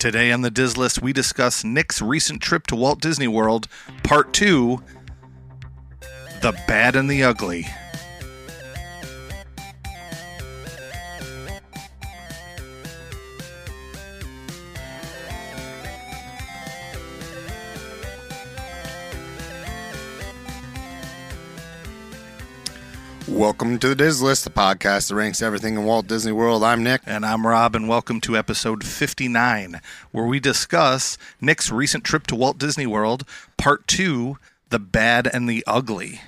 Today on the Dis List, we discuss Nick's recent trip to Walt Disney World, Part 2 The Bad and the Ugly. Welcome to the Dis List, the podcast that ranks everything in Walt Disney World. I'm Nick. And I'm Rob, and welcome to episode 59, where we discuss Nick's recent trip to Walt Disney World, Part 2 The Bad and the Ugly.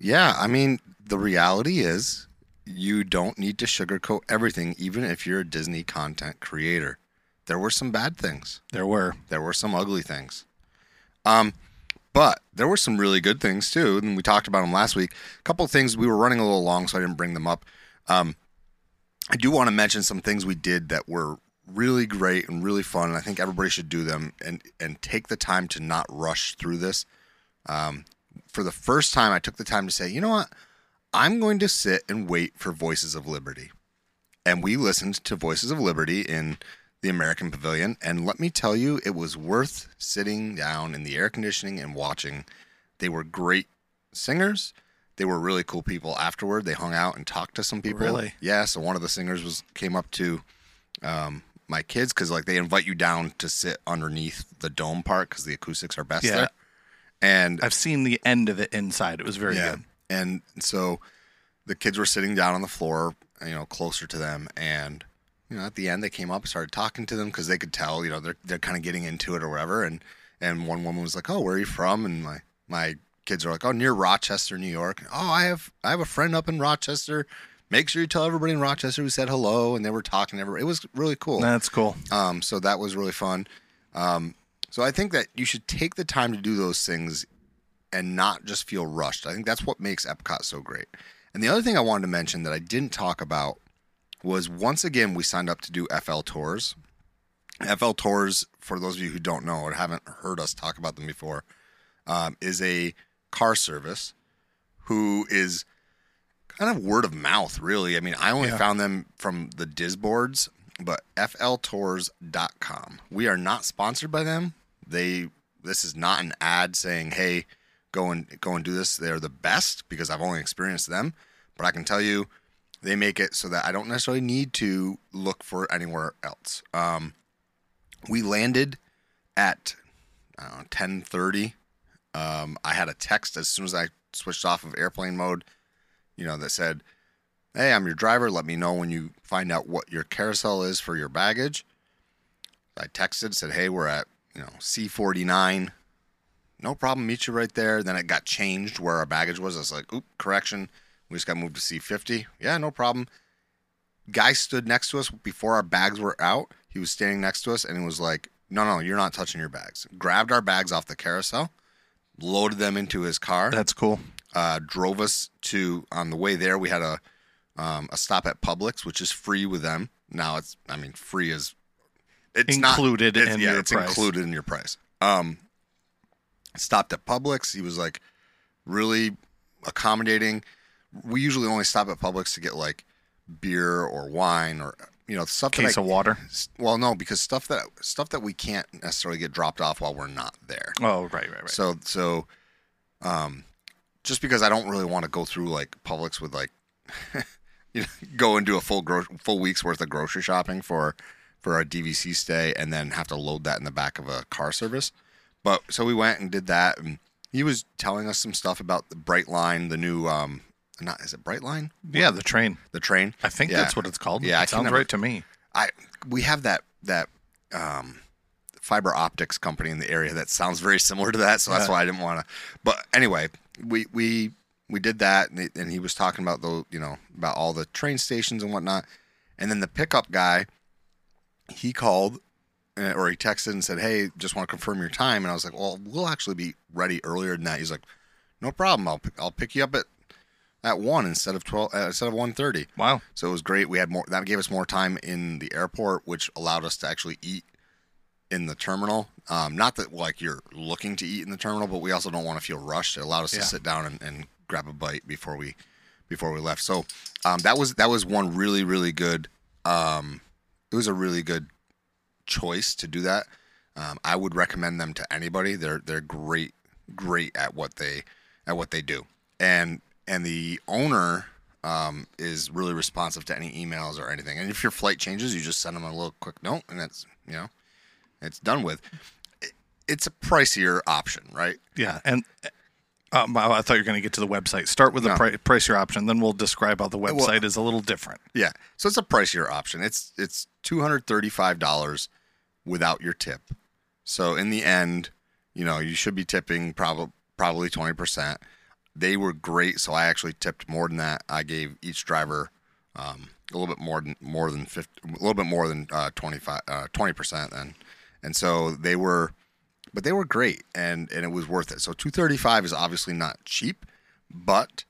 Yeah, I mean, the reality is you don't need to sugarcoat everything, even if you're a Disney content creator. There were some bad things, There were. there were some ugly things. Um, but there were some really good things too, and we talked about them last week. A couple of things we were running a little long, so I didn't bring them up. Um, I do want to mention some things we did that were really great and really fun, and I think everybody should do them and and take the time to not rush through this. Um, for the first time, I took the time to say, you know what, I'm going to sit and wait for Voices of Liberty, and we listened to Voices of Liberty in the American Pavilion. And let me tell you, it was worth sitting down in the air conditioning and watching. They were great singers. They were really cool people afterward. They hung out and talked to some people. Really? Yeah. So one of the singers was came up to um, my kids because like they invite you down to sit underneath the dome part because the acoustics are best Yeah. there. And I've seen the end of it inside. It was very yeah. good. And so the kids were sitting down on the floor, you know, closer to them. And, you know, at the end, they came up started talking to them because they could tell, you know, they're, they're kind of getting into it or whatever. And, and one woman was like, Oh, where are you from? And my, my kids are like, Oh, near Rochester, New York. Oh, I have, I have a friend up in Rochester. Make sure you tell everybody in Rochester who said hello. And they were talking to everybody. It was really cool. That's cool. Um, so that was really fun. Um, so I think that you should take the time to do those things and not just feel rushed. I think that's what makes Epcot so great. And the other thing I wanted to mention that I didn't talk about was once again we signed up to do FL tours. FL tours, for those of you who don't know or haven't heard us talk about them before, um, is a car service who is kind of word of mouth, really. I mean, I only Yeah. found them from the Dis boards, but fltours.com. We are not sponsored by them. They this is not an ad saying, "Hey, go and go and do this." They're the best because I've only experienced them, but I can tell you they make it so that I don't necessarily need to look for anywhere else. Um, we landed at I don't know, 10:30. Um, I had a text as soon as I switched off of airplane mode, you know, that said, "Hey, I'm your driver. Let me know when you find out what your carousel is for your baggage." I texted, said, "Hey, we're at you know C49. No problem. Meet you right there." Then it got changed where our baggage was. I was like, "Oop, correction. We just got moved to C50." Yeah, no problem. Guy stood next to us before our bags were out. He was standing next to us and he was like, "No, no, you're not touching your bags." Grabbed our bags off the carousel, loaded them into his car That's cool. uh, drove us to on the way there we had a um, a stop at Publix which is free with them now it's I mean free is it's Included not, it's, in yeah your it's price. included in your price um stopped at Publix he was like really accommodating we usually only stop at Publix to get like beer or wine or you know stuff that Case I, of water. well no because stuff that stuff that we can't necessarily get dropped off while we're not there Oh, right, right, right. so so, um, just because I don't really want to go through like Publix with like, you know, go and do a full gro- full week's worth of grocery shopping for for our DVC stay, and then have to load that in the back of a car service. But so we went and did that, and he was telling us some stuff about the Brightline, the new um, not is it Brightline, yeah, the train. the train. I think Yeah. that's what it's called. Yeah, it can sounds never- right to me. I we have that that um, fiber optics company in the area that sounds very similar to that, so that's Yeah. why I didn't want to. But anyway, we we we did that, and, he- and he was talking about the you know about all the train stations and whatnot, and then the pickup guy, he called. uh, Or he texted and said, "Hey, just want to confirm your time." And I was like, "Well, we'll actually be ready earlier than that." He's like, "No problem. I'll I'll pick you up at at one instead of twelve uh, instead of one thirty. Wow. So it was great. We had more that gave us more time in the airport, which allowed us to actually eat in the terminal. Um, not that like you're looking to eat in the terminal, but we also don't want to feel rushed. It allowed us Yeah. to sit down and, and grab a bite before we before we left. So um, that was that was one really really good. Um, it was a really good choice to do that, um, I would recommend them to anybody. They're they're great great at what they at what they do, and and the owner um, is really responsive to any emails or anything. And if your flight changes, you just send them a little quick note, and it's you know it's done with. It- It's a pricier option, right? Yeah, and um, I thought you were going to get to the website. Start with the No. pri- price your option, then we'll describe how the website is a little different. Yeah. So it's a pricier option. It's it's two hundred thirty five dollars without your tip. So in the end, you know, you should be tipping probably probably twenty percent. They were great, so I actually tipped more than that. I gave each driver um, a little bit more than more than 50, a little bit more than uh, 25 twenty percent then, and so they were, but they were great, and and it was worth it. So two thirty five is obviously not cheap, but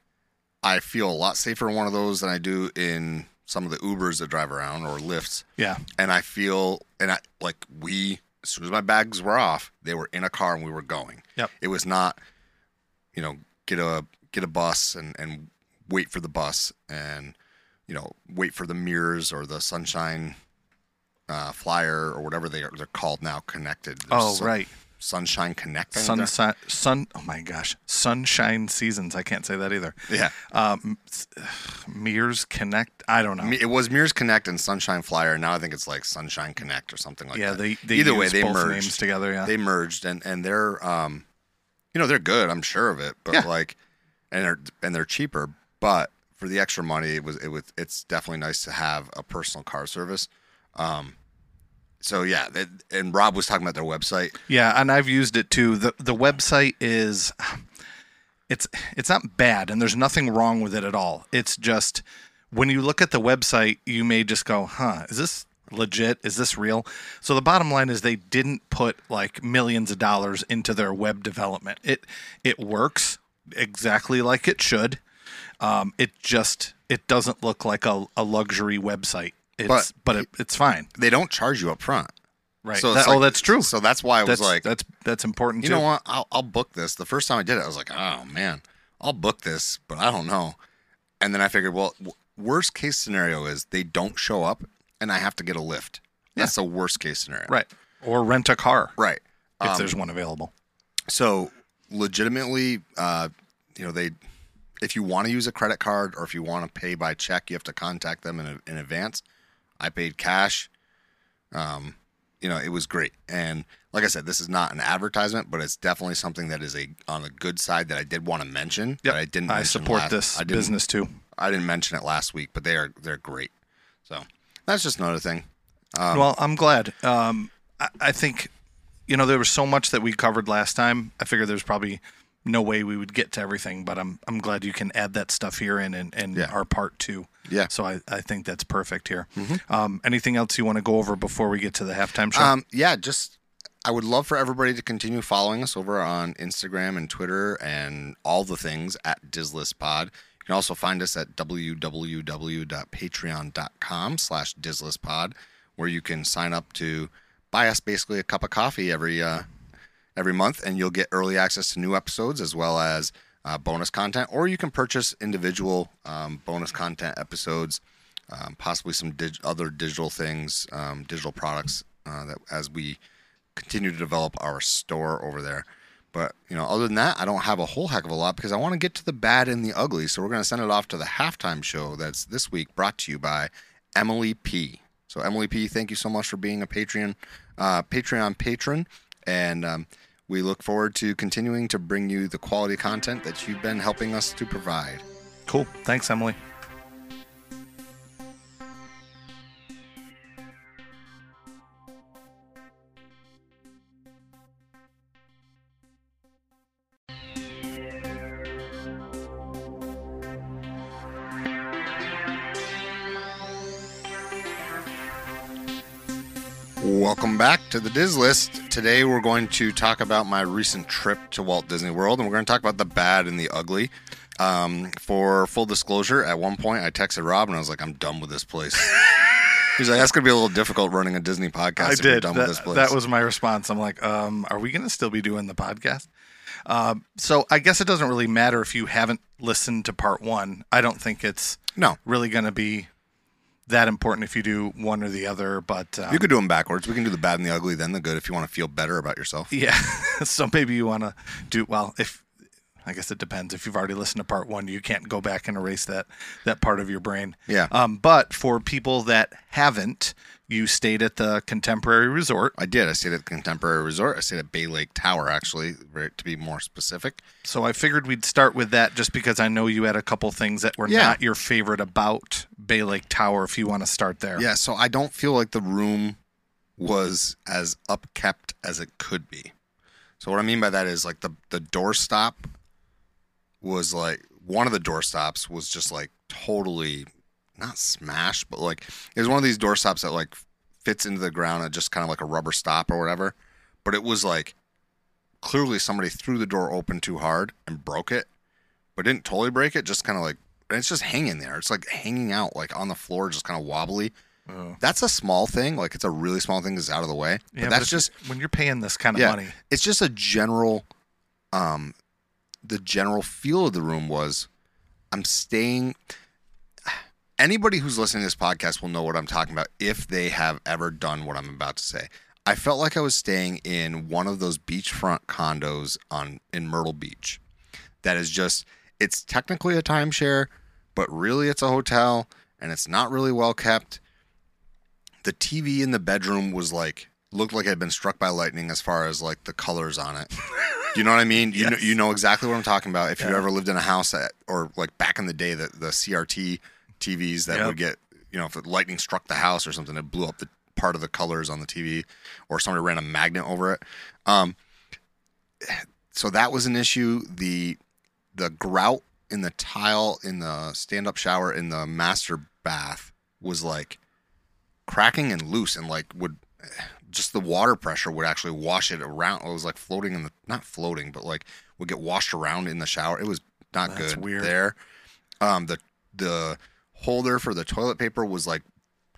I feel a lot safer in one of those than I do in some of the Ubers that drive around or Lyfts. Yeah, And I feel, and I like we, as soon as my bags were off, they were in a car and we were going. Yep. It was not, you know, get a get a bus and and wait for the bus and you know wait for the Mears or the sunshine uh, flyer or whatever they are they're called now connected. There's Oh, sun- right. Sunshine Connect. Sunshine, sun. Oh my gosh, sunshine seasons. I can't say that either. Yeah. Um, Mears Connect. I don't know. It was Mears Connect and Sunshine Flyer. Now I think it's like Sunshine Connect or something like yeah, that. they, they either way they merged. names together. Yeah, They merged and and they're um, you know they're good. I'm sure of it. But Yeah. like, and they're and they're cheaper. But for the extra money, it was it was it's definitely nice to have a personal car service. Um, so yeah, that, and Rob was talking about their website. Yeah, and I've used it too. the The website is, it's it's not bad, and there's nothing wrong with it at all. It's just when you look at the website, you may just go, "Huh, is this legit? Is this real?" So the bottom line is they didn't put like millions of dollars into their web development. It it works exactly like it should. Um, it just it doesn't look like a, a luxury website. It's, But- but it, it's fine, They don't charge you up front. right? So That- it's oh, that's true. So that's why I was that's like, that's that's important you too. know what? I'll, I'll book this. The first time I did it, I was like, oh man, I'll book this, but I don't know. And then I figured, well, w- worst case scenario is they don't show up and I have to get a lift. That's the worst case scenario. Right. Or rent a car Right. if Um, there's one available. So legitimately, uh, you know, they, if you want to use a credit card or if you want to pay by check, you have to contact them in, in advance. I paid cash. Um, you know, it was great. And like I said, this is not an advertisement, but it's definitely something that is a on the good side that I did want to mention. Yep. I didn't. I support last- this I business too. I didn't mention it last week, but they are they're great. So that's just another thing. Um, well, I'm glad. Um, I, I think, you know, there was so much that we covered last time. I figured there's probably no way we would get to everything, but I'm I'm glad you can add that stuff here in and, and Yeah. our part two. Yeah. So I, I think that's perfect here. Um, anything else you want to go over before we get to the halftime show? Um, yeah, just I would love for everybody to continue following us over on Instagram and Twitter and all the things at DislistPod. You can also find us at www.patreon.com slash DislistPod, where you can sign up to buy us basically a cup of coffee every uh, every month, and you'll get early access to new episodes as well as uh, bonus content, or you can purchase individual um, bonus content episodes, um, possibly some dig- other digital things, um, digital products uh, that as we continue to develop our store over there. But you know, other than that, I don't have a whole heck of a lot because I want to get to the bad and the ugly. So we're going to send it off to the halftime show that's this week, brought to you by Emily P. So Emily P, thank you so much for being a Patreon uh, Patreon patron, and um, we look forward to continuing to bring you the quality content that you've been helping us to provide. cool. Thanks, Emily. Welcome back to the Dis List. Today we're going to talk about my recent trip to Walt Disney World, and we're going to talk about the bad and the ugly. Um, for full disclosure, at one point I texted Rob and I was like, "I'm done with this place." He's like, "That's going to be a little difficult running a Disney podcast I if you're did. done That, with this place." that was my response. I'm like, um, are we going to still be doing the podcast? Um, so I guess it doesn't really matter if you haven't listened to part one. I don't think it's no, really going to be that important if you do one or the other. But um, You could do them backwards. We can do the bad and the ugly, then the good if you want to feel better about yourself. yeah. so maybe you want to do well if. I guess it depends. If you've already listened to part one, you can't go back and erase that that part of your brain. Yeah. Um, but for people that haven't, you stayed at the Contemporary Resort. I did. I stayed at the Contemporary Resort. I stayed at Bay Lake Tower, actually, to be more specific. So I figured we'd start with that just because I know you had a couple things that were Yeah. not your favorite about Bay Lake Tower. If you want to start there, Yeah, so I don't feel like the room was as upkept as it could be. So what I mean by that is like the the doorstop was like one of the doorstops was just like totally not smashed, but like it was one of these doorstops that like fits into the ground and just kind of like a rubber stop or whatever. But it was like clearly somebody threw the door open too hard and broke it, but didn't totally break it. Just kind of like and it's just hanging there. It's like hanging out like on the floor, just kind of wobbly. Oh. That's a small thing. Like it's a really small thing that's out of the way. But Yeah, that's if- just when you're paying this kind of Yeah. money. it's just a general um the general feel of the room was I'm staying anybody who's listening to this podcast will know what I'm talking about if they have ever done what I'm about to say. I felt like I was staying in one of those beachfront condos on in Myrtle Beach. That is just it's technically a timeshare, but really it's a hotel and it's not really well kept. The TV in the bedroom was like looked like it had been struck by lightning as far as like the colors on it. you know what I mean? You know you know exactly what I'm talking about. If you Yeah. ever lived in a house that, or like back in the day, that the CRT TVs that Yep. would get you know if the lightning struck the house or something, it blew up the part of the colors on the TV, or somebody ran a magnet over it. Um, so that was an issue. The the grout in the tile in the stand up shower in the master bath was like cracking and loose and like would just the water pressure would actually wash it around. It was like floating in the not floating, but like would get washed around in the shower. It was not That's good weird. there. Um, the the holder for the toilet paper was like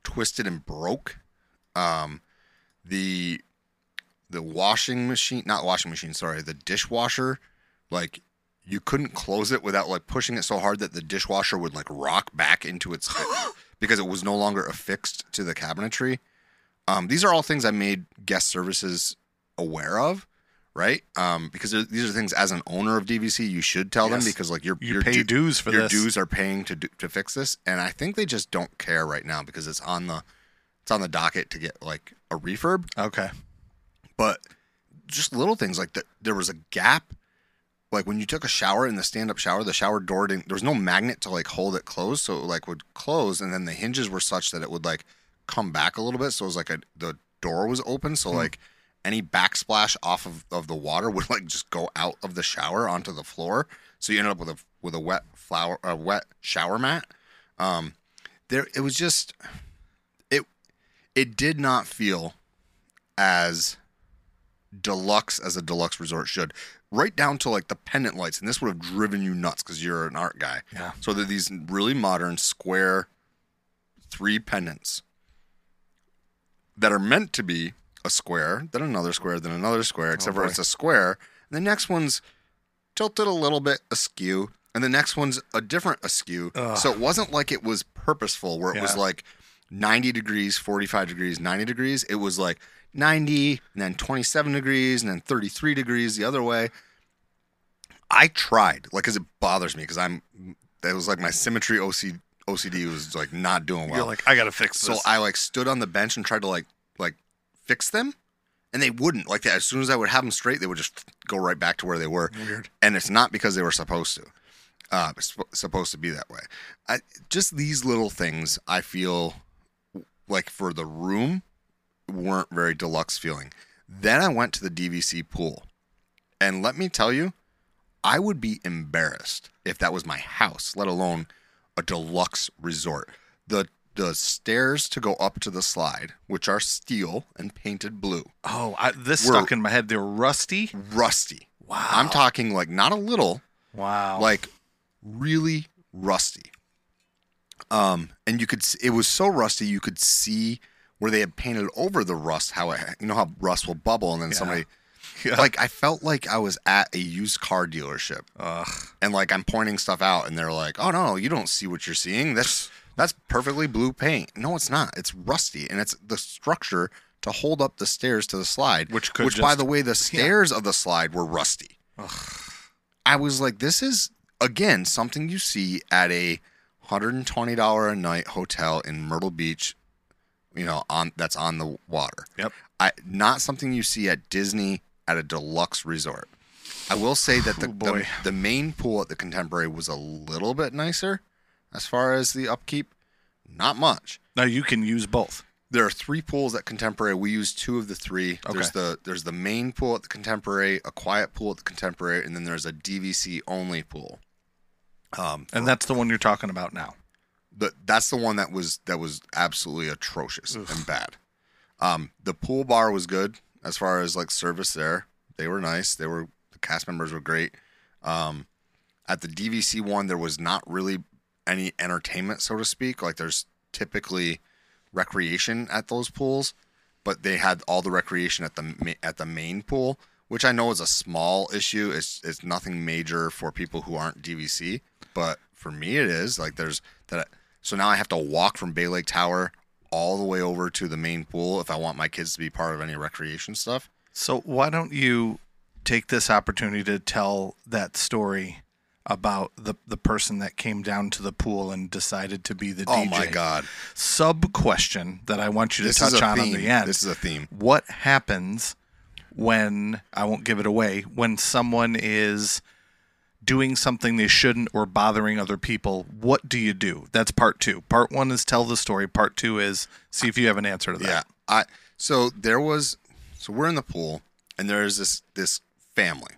twisted and broke. Um, the the washing machine, not washing machine, sorry, the dishwasher, like you couldn't close it without like pushing it so hard that the dishwasher would like rock back into its because it was no longer affixed to the cabinetry. Um, these are all things I made guest services aware of, right? Um, because these are things as an owner of DVC you should tell Yes. them because like your You your pay du- dues for your this. dues are paying to do, to fix this, and I think they just don't care right now because it's on the it's on the docket to get like a refurb Okay. but just little things like that there was a gap like when you took a shower in the stand-up shower the shower door didn't there was no magnet to like hold it closed so it like would close and then the hinges were such that it would like come back a little bit so it was like a the door was open so like any backsplash off of, of the water would like just go out of the shower onto the floor so you ended up with a with a wet flower a wet shower mat um there it was just it it did not feel as deluxe as a deluxe resort should. Right down to like the pendant lights, and this would have driven you nuts because you're an art guy. Yeah. So they're these really modern square three pendants that are meant to be a square, then another square, then another square, except for oh, it's a square. And the next one's tilted a little bit askew, and the next one's a different askew. Ugh. So it wasn't like it was purposeful, where it was like 90 degrees, 45 degrees, 90 degrees. It was like 90 and then 27 degrees and then 33 degrees the other way. I tried, like, because it bothers me, because I'm, that was like my symmetry OC, OCD was like not doing well. You're like, I gotta fix So. I like stood on the bench and tried to like fix them, and they wouldn't. Like that, as soon as I would have them straight, they would just go right back to where they were. Weird. And it's not because they were supposed to. Uh, supposed to be that way. I, just these little things, I feel like for the room weren't very deluxe feeling. Then I went to the DVC pool, and let me tell you, I would be embarrassed if that was my house, let alone a deluxe resort. The the stairs to go up to the slide, which are steel and painted blue, oh, I, this We're- stuck in my head. They're rusty. rusty. Wow. I'm talking like not a little, Wow. like really rusty. Um, and you could s- it was so rusty you could see where they had painted over the rust. How it, you know how rust will bubble, and then Yeah. somebody Yeah. like I felt like I was at a used car dealership. Ugh. and like I'm pointing stuff out, and they're like, "Oh no, you don't see what you're seeing. That's That's perfectly blue paint. No, it's not. It's rusty, and it's the structure to hold up the stairs to the slide. Which could which by the way, the stairs of the slide were rusty. I was like, this is again something you see at a hundred and twenty dollar a night hotel in Myrtle Beach. You know, on that's on the water. Yep. I not something you see at Disney at a deluxe resort. I will say that the, Oh, the the main pool at the Contemporary was a little bit nicer as far as the upkeep. Not much. Now you can use both. There are three pools at Contemporary. We use two of the three. Okay. There's the there's the main pool at the Contemporary, a quiet pool at the Contemporary, and then there's a DVC only pool. Um, And that's the one you're talking about now. but that's the one that was that was absolutely atrocious and bad. Um, the pool bar was good as far as like service there. They were nice. They were the cast members were great. Um, at the DVC one, there was not really any entertainment, so to speak. Like there's typically recreation at those pools, but they had all the recreation at the at the main pool, which I know is a small issue. It's it's nothing major for people who aren't DVC, but for me it is. Like there's that. So now I have to walk from Bay Lake Tower all the way over to the main pool if I want my kids to be part of any recreation stuff. So why don't you take this opportunity to tell that story about the the person that came down to the pool and decided to be the Oh DJ? my god! Sub question that I want you to This is touch on theme. on the end. This is a theme. what happens when I won't give it away when someone is doing something they shouldn't or bothering other people what do you do that's part 2 part 1 is tell the story part 2 is see if you have an answer to that Yeah. I so there was so we're in the pool and there's this this family.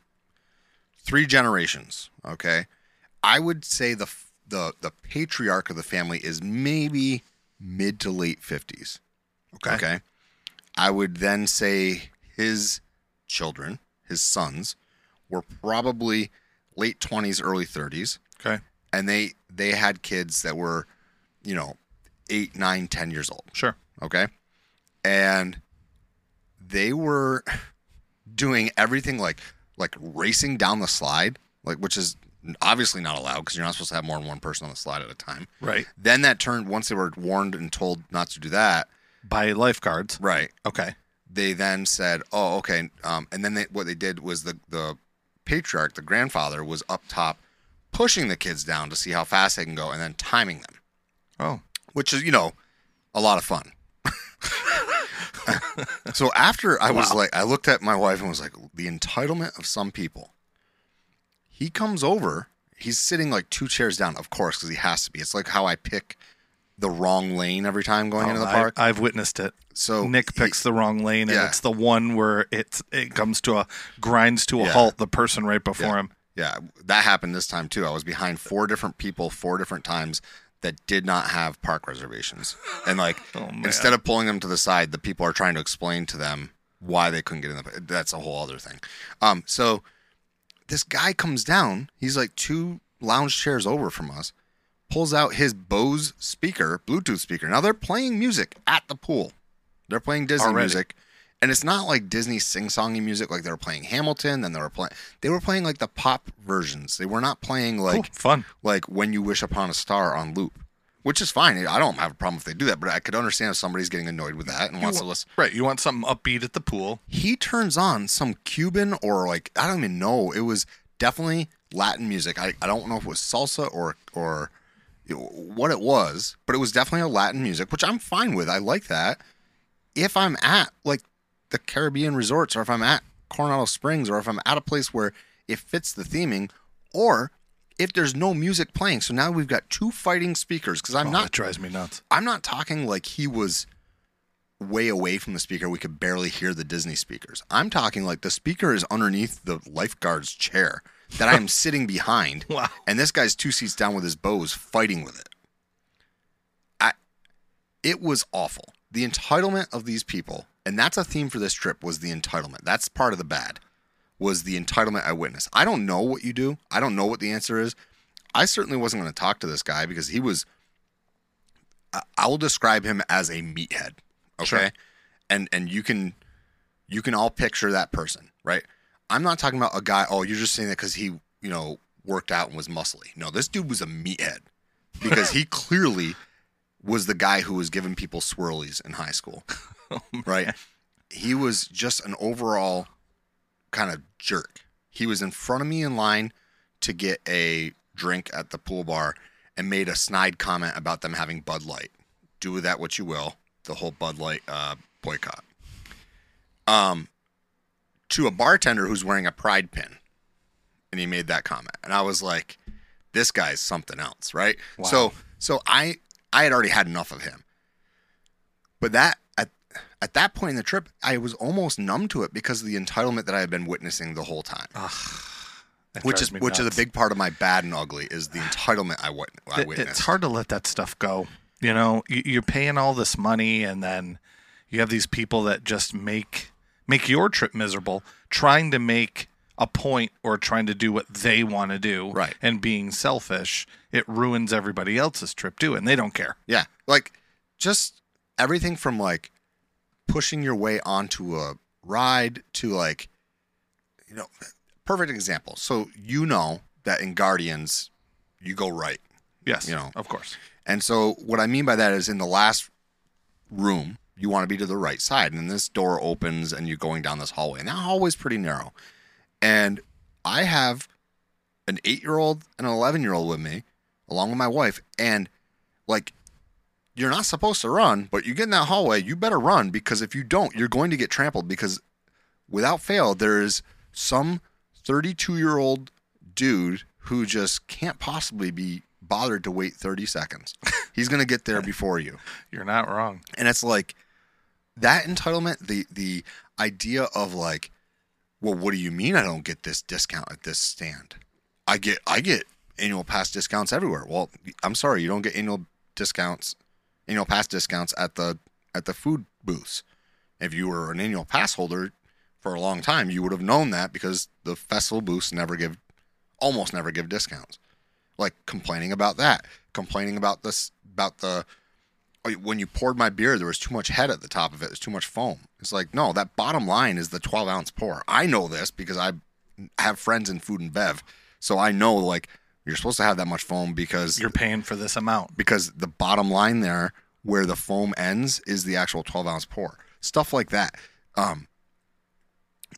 Three generations, okay? I would say the the the patriarch of the family is maybe mid to late 50s. okay Okay? I would then say his children, his sons were probably late 20s, early 30s okay and they they had kids that were, you know, eight, nine, ten years old sure okay and they were doing everything like like racing down the slide like which is obviously not allowed because you're not supposed to have more than one person on the slide at a time. Right. Then that turned once they were warned and told not to do that by lifeguards. Right. Okay. They then said oh okay um, and then they, what they did was the the patriarch the grandfather was up top pushing the kids down to see how fast they can go and then timing them. Oh. Which is you know a lot of fun. so after I was Wow. like, I looked at my wife and was like, the entitlement of some people. He comes over. He's sitting like two chairs down, of course, because he has to be. It's like how I pick the wrong lane every time going into the Oh, I- park. I've witnessed it so Nick he- picks the wrong lane, and Yeah. it's the one where it's it comes to a grinds to a Yeah. halt. The person right before Yeah. him. Yeah, that happened this time too. I was behind four different people, four different times that did not have park reservations. And like Oh, instead of pulling them to the side, the people are trying to explain to them why they couldn't get in the that's a whole other thing. Um so this guy comes down, he's like two lounge chairs over from us, pulls out his Bose speaker, Bluetooth speaker. Now they're playing music at the pool. They're playing Disney Already. music. And it's not like Disney sing-songy music like they were playing Hamilton, then they were playing they were playing like the pop versions. They were not playing like Cool. Fun. like when you wish upon a star on loop. Which is fine. I don't have a problem if they do that, but I could understand if somebody's getting annoyed with that and wants to listen. Right. You want something upbeat at the pool. He turns on some Cuban or like I don't even know. It was definitely Latin music. I, I don't know if it was salsa or or what it was, but it was definitely a Latin music, which I'm fine with. I like that. If I'm at like the Caribbean resorts, or if I'm at Coronado Springs, or if I'm at a place where it fits the theming, or if there's no music playing. So now we've got two fighting speakers because I'm Oh, not that drives me nuts. I'm not talking like he was way away from the speaker. We could barely hear the Disney speakers. I'm talking like the speaker is underneath the lifeguard's chair that I am sitting behind. Wow. And this guy's two seats down with his Bose fighting with it. I it was awful. The entitlement of these people, and that's a theme for this trip, was the entitlement. That's part of the bad. Was the entitlement I witnessed. I don't know what you do. I don't know what the answer is. I certainly wasn't going to talk to this guy because he was I- I will describe him as a meathead. Okay. Sure. And and you can you can all picture that person, right? I'm not talking about a guy, oh, you're just saying that because he, you know, worked out and was muscly. No, this dude was a meathead. Because he clearly was the guy who was giving people swirlies in high school. right? He was just an overall kind of jerk. He was in front of me in line to get a drink at the pool bar and made a snide comment about them having Bud Light. Do with that what you will. The whole Bud Light uh, boycott. Um, to a bartender who's wearing a pride pin, and he made that comment, and I was like, "This guy's something else, right?" Wow. So, so I I had already had enough of him, but that at at that point in the trip, I was almost numb to it because of the entitlement that I had been witnessing the whole time That which is which is a big part of my bad and ugly is the entitlement I, wit- I witnessed. it's hard to let that stuff go. You know, you- you're paying all this money, and then you have these people that just make make your trip miserable, trying to make a point or trying to do what they want to do, Right. And being selfish, it ruins everybody else's trip too, and they don't care. Yeah, like just everything from like pushing your way onto a ride to like, you know, perfect example. So you know that in Guardians, you go right. Yes, You know. of course. And so what I mean by that is in the last room, you want to be to the right side. And then this door opens and you're going down this hallway. And that hallway's pretty narrow. And I have an eight year old and an 11 year old with me, along with my wife. And like, you're not supposed to run, but you get in that hallway, you better run because if you don't, you're going to get trampled because without fail, there is some 32 year old dude who just can't possibly be bothered to wait 30 seconds. He's going to get there before you. You're not wrong. And it's like that entitlement, the the idea of like, well, what do you mean I don't get this discount at this stand? I get I get annual pass discounts everywhere. Well, I'm sorry, you don't get annual discounts, annual pass discounts at the at the food booths. If you were an annual pass holder for a long time, you would have known that because the festival booths never give almost never give discounts. Like complaining about that, complaining about this about the oh, when you poured my beer, there was too much head at the top of it. There's too much foam. It's like, no, that bottom line is the 12 ounce pour. I know this because I have friends in food and bev. So I know like you're supposed to have that much foam because You're paying for this amount. because the bottom line there where the foam ends is the actual 12 ounce pour. Stuff like that. Um,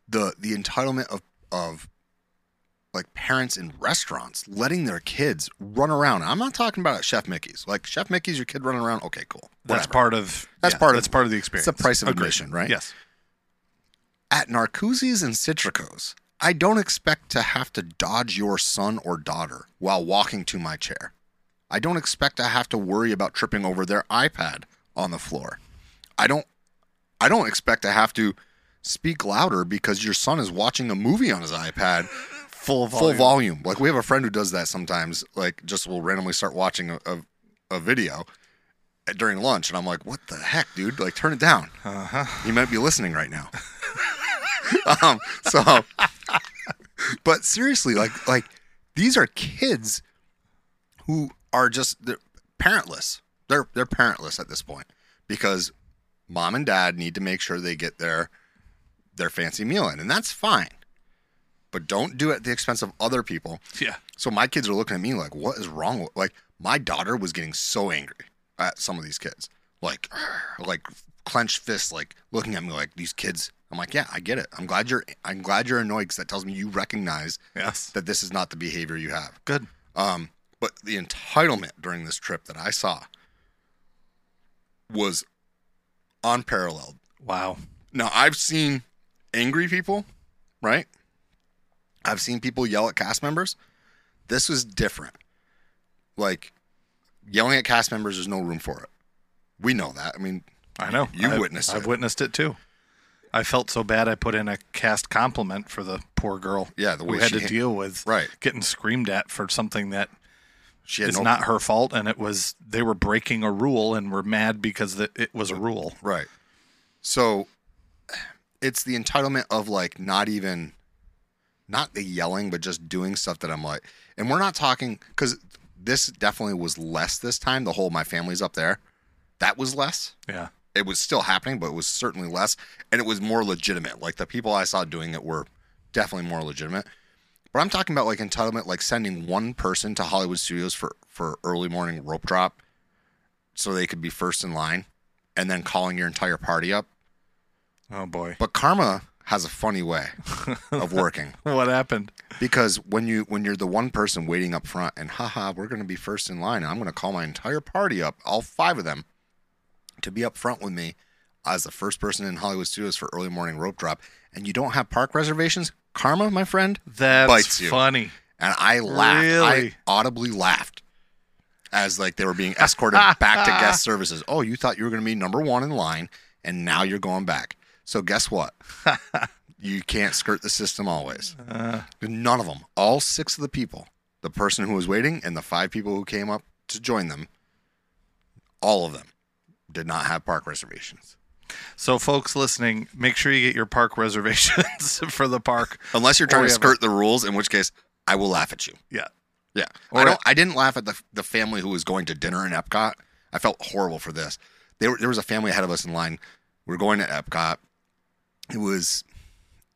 the the entitlement of of like parents in restaurants letting their kids run around. I'm not talking about Chef Mickey's. Like Chef Mickey's, your kid running around. Okay, cool. That's part of That's yeah, part of- that's part of the experience. it's the price of Agreed. admission, right? Yes. at Narcoossee's and Citrico's, I don't expect to have to dodge your son or daughter while walking to my chair. I don't expect to have to worry about tripping over their iPad on the floor. I don't I don't expect to have to speak louder because your son is watching a movie on his iPad Full volume. full volume. Like we have a friend who does that sometimes. Like just will randomly start watching a, a, a video during lunch, and I'm like, "What the heck, dude? Like turn it down. Uh-huh. You might be listening right now." um. So, but seriously, like like these are kids who are just they're parentless. They're they're parentless at this point because mom and dad need to make sure they get their their fancy meal in, and that's fine. But don't do it at the expense of other people. Yeah. So my kids are looking at me like, "What is wrong with?" Like my daughter was getting so angry at some of these kids, like, like clenched fists, like looking at me like these kids. I'm like, "Yeah, I get it. I'm glad you're. I'm glad you're annoyed because that tells me you recognize Yes. that this is not the behavior you have." Good. Um, but the entitlement during this trip that I saw was unparalleled. Wow. Now, I've seen angry people, right? I've seen people yell at cast members. This was different. Like, yelling at cast members, there's no room for it. We know that. I mean, I know. You I've- witnessed I've it. witnessed it too. I felt so bad. I put in a cast compliment for the poor girl. Yeah, the oh, who had she to deal with Right. getting screamed at for something that she had is no not her fault, and it was they were breaking a rule and were mad because the, it was a rule. Right. So it's the entitlement of like not even not the yelling, but just doing stuff that I'm like and we're not talking because this definitely was less this time. The whole my family's up there. That was less. Yeah. It was still happening, but it was certainly less. And it was more legitimate. Like the people I saw doing it were definitely more legitimate. But I'm talking about like entitlement, like sending one person to Hollywood Studios for for early morning rope drop so they could be first in line, and then calling your entire party up. Oh boy. But karma has a funny way of working What happened? because when you when you're the one person waiting up front and haha we're going to be first in line and I'm going to call my entire party up all five of them to be up front with me as the first person in Hollywood Studios for early morning rope drop and you don't have park reservations? Karma my friend That's bites you. funny. and I laughed. I audibly laughed as like they were being escorted back to guest services. Oh you thought you were going to be number 1 in line and now you're going back. So guess what? You can't skirt the system always. Uh, None of them. All six of the people, the person who was waiting and the five people who came up to join them, all of them did not have park reservations. so, folks listening, make sure you get your park reservations for the park. Unless you're trying to skirt the rules, in which case I will laugh at you. Yeah. Yeah. Or- I don't I didn't laugh at the the family who was going to dinner in Epcot. I felt horrible for this. They were, there was a family ahead of us in line. We were going to Epcot. It was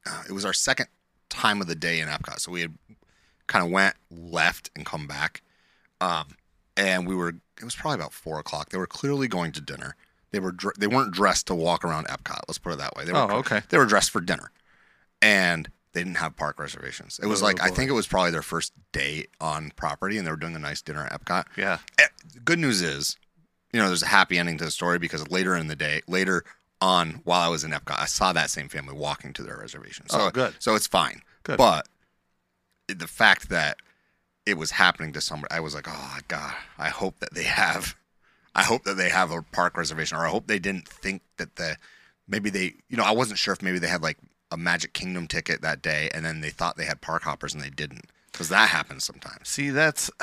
uh, it was our second time of the day in Epcot. So we had kind of went left and come back. Um, and we were it was probably about four o'clock. They were clearly going to dinner. They were they weren't dressed to walk around Epcot. Let's put it that way. They were Oh, okay. they were dressed for dinner, and they didn't have park reservations. It was Oh, like I think it was probably their first day on property, and they were doing a nice dinner at Epcot. Yeah. Eh, good news is, you know, there's a happy ending to the story because later in the day, later on, while I was in Epcot, I saw that same family walking to their reservation. So Oh, good. So it's fine. Good. But the fact that it was happening to somebody, I was like, oh god, I hope that they have, I hope that they have a park reservation, or I hope they didn't think that the maybe they, you know, I wasn't sure if maybe they had like a Magic Kingdom ticket that day, and then they thought they had park hoppers and they didn't, because that happens sometimes. See, that's.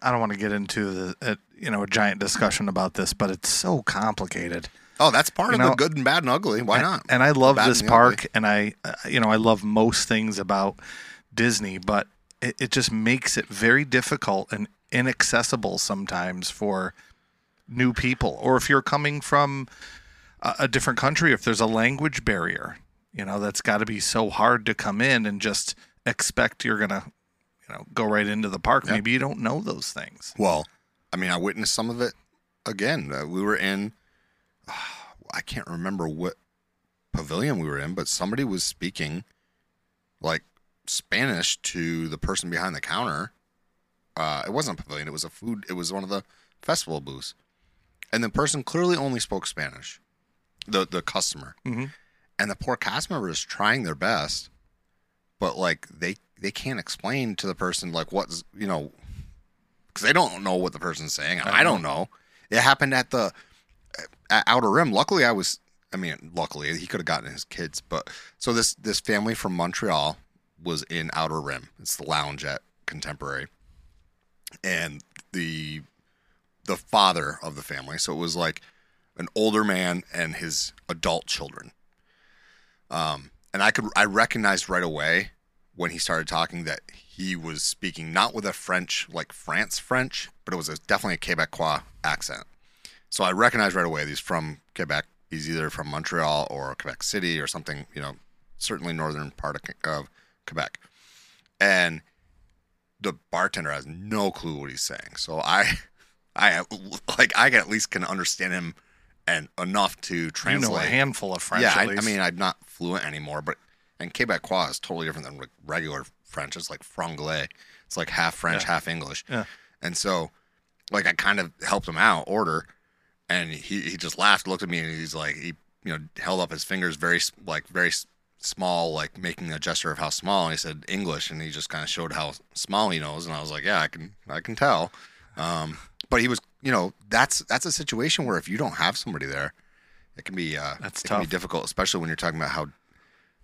I don't want to get into the uh, you know a giant discussion about this, but it's so complicated. Oh, that's part You of know- the good and bad and ugly. Why not? And I love this and the ugly. park, and I, uh, you know, I love most things about Disney, but it, it just makes it very difficult and inaccessible sometimes for new people, or if you're coming from a, a different country, if there's a language barrier, you know, that's got to be so hard to come in and just expect you're gonna, you know, go right into the park. Maybe you don't know those things. Well, I mean, I witnessed some of it again. Uh, we were in, I can't remember what pavilion we were in, but somebody was speaking like Spanish to the person behind the counter. Uh, it wasn't a pavilion, it was a food, it was one of the festival booths. And the person clearly only spoke Spanish, the, the customer. Mhm. And the poor cast member is trying their best, but like they, they can't explain to the person like what's, you know, because they don't know what the person's saying. and I don't know. It happened at the at Outer Rim. Luckily, I was. I mean, luckily he could have gotten his kids, but so this this family from Montreal was in Outer Rim. It's the lounge at Contemporary, and the the father of the family. So it was like an older man and his adult children. Um, and I could I recognized right away when he started talking that he was speaking not with a French like France French, but it was a, definitely a Quebecois accent. So I recognized right away he's from Quebec. He's either from Montreal or Quebec City or something, you know, certainly northern part of, of Quebec. And the bartender has no clue what he's saying. So I, I like I can at least can understand him and enough to translate. You know a handful of French. Yeah, I, I mean, I'm not fluent anymore, but and Quebecois is totally different than regular French. It's like franglais. It's like half French, Yeah. half English. Yeah. And so, like, I kind of helped him out order, and he he just laughed, looked at me, and he's like, he you know held up his fingers very like very small, like making a gesture of how small, and he said English, and he just kind of showed how small he knows, and I was like, yeah, I can I can tell. Um, but he was, you know, that's that's a situation where if you don't have somebody there, it can be uh, That's it can be tough. difficult, especially when you're talking about how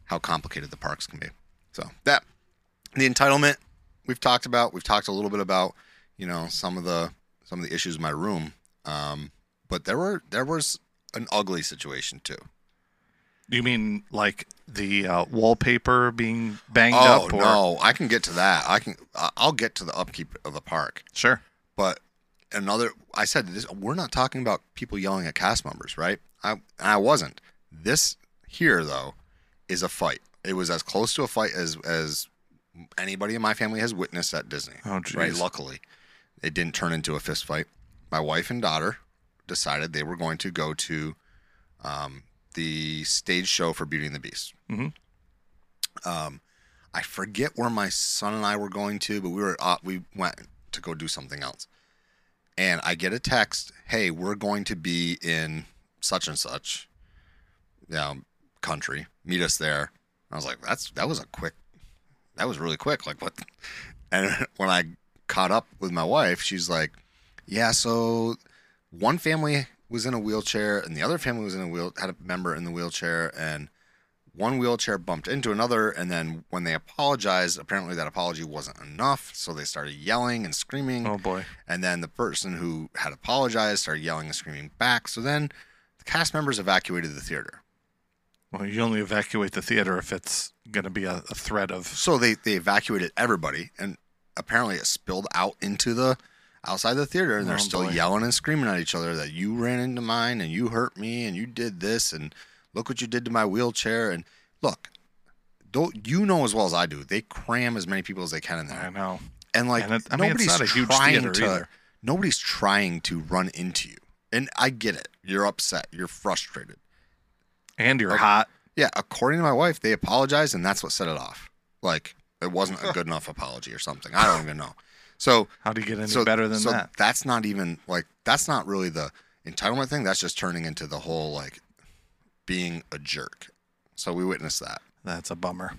how complicated the parks can be. So that the entitlement we've talked about, we've talked a little bit about, you know, some of the some of the issues in my room. Um, but there were there was an ugly situation too. You mean like the uh, wallpaper being banged Oh up? Or... no, I can get to that. I can. I'll get to the upkeep of the park. Sure. But another, I said this. We're not talking about people yelling at cast members, right? I I wasn't. This here though is a fight. It was as close to a fight as as anybody in my family has witnessed at Disney. Oh, geez. right. Luckily, it didn't turn into a fist fight. my wife and daughter decided they were going to go to um, the stage show for Beauty and the Beast. Mhm. Um, I forget where my son and I were going to, but we were uh, we went to go do something else. And I get a text, "Hey, we're going to be in such and such, you know, country. Meet us there." I was like, "That's that was a quick, that was really quick. Like what?" And when I caught up with my wife, she's like, "Yeah, so one family was in a wheelchair, and the other family was in a wheel had a member in the wheelchair, and one wheelchair bumped into another, and then when they apologized, apparently that apology wasn't enough, so they started yelling and screaming, Oh boy. and then the person who had apologized started yelling and screaming back. So then the cast members evacuated the theater. Well, you only evacuate the theater if it's going to be a, a threat of. So they they evacuated everybody, and apparently it spilled out into the outside the theater, and they're Oh, still boy. yelling and screaming at each other that you ran into mine and you hurt me and you did this and look what you did to my wheelchair and look. Don't you know as well as I do? They cram as many people as they can in there, I know. and like And it- I mean, it's nobody's not a huge trying theater to. either. Nobody's trying to run into you, and I get it. You're upset. You're frustrated. And you're Okay. hot. Yeah, according to my wife, they apologized, and that's what set it off. Like it wasn't a good enough apology or something. I don't even know. So How do you get any so better than so that? That's not even like that's not really the entitlement thing. That's just turning into the whole like being a jerk. So we witnessed that. That's a bummer.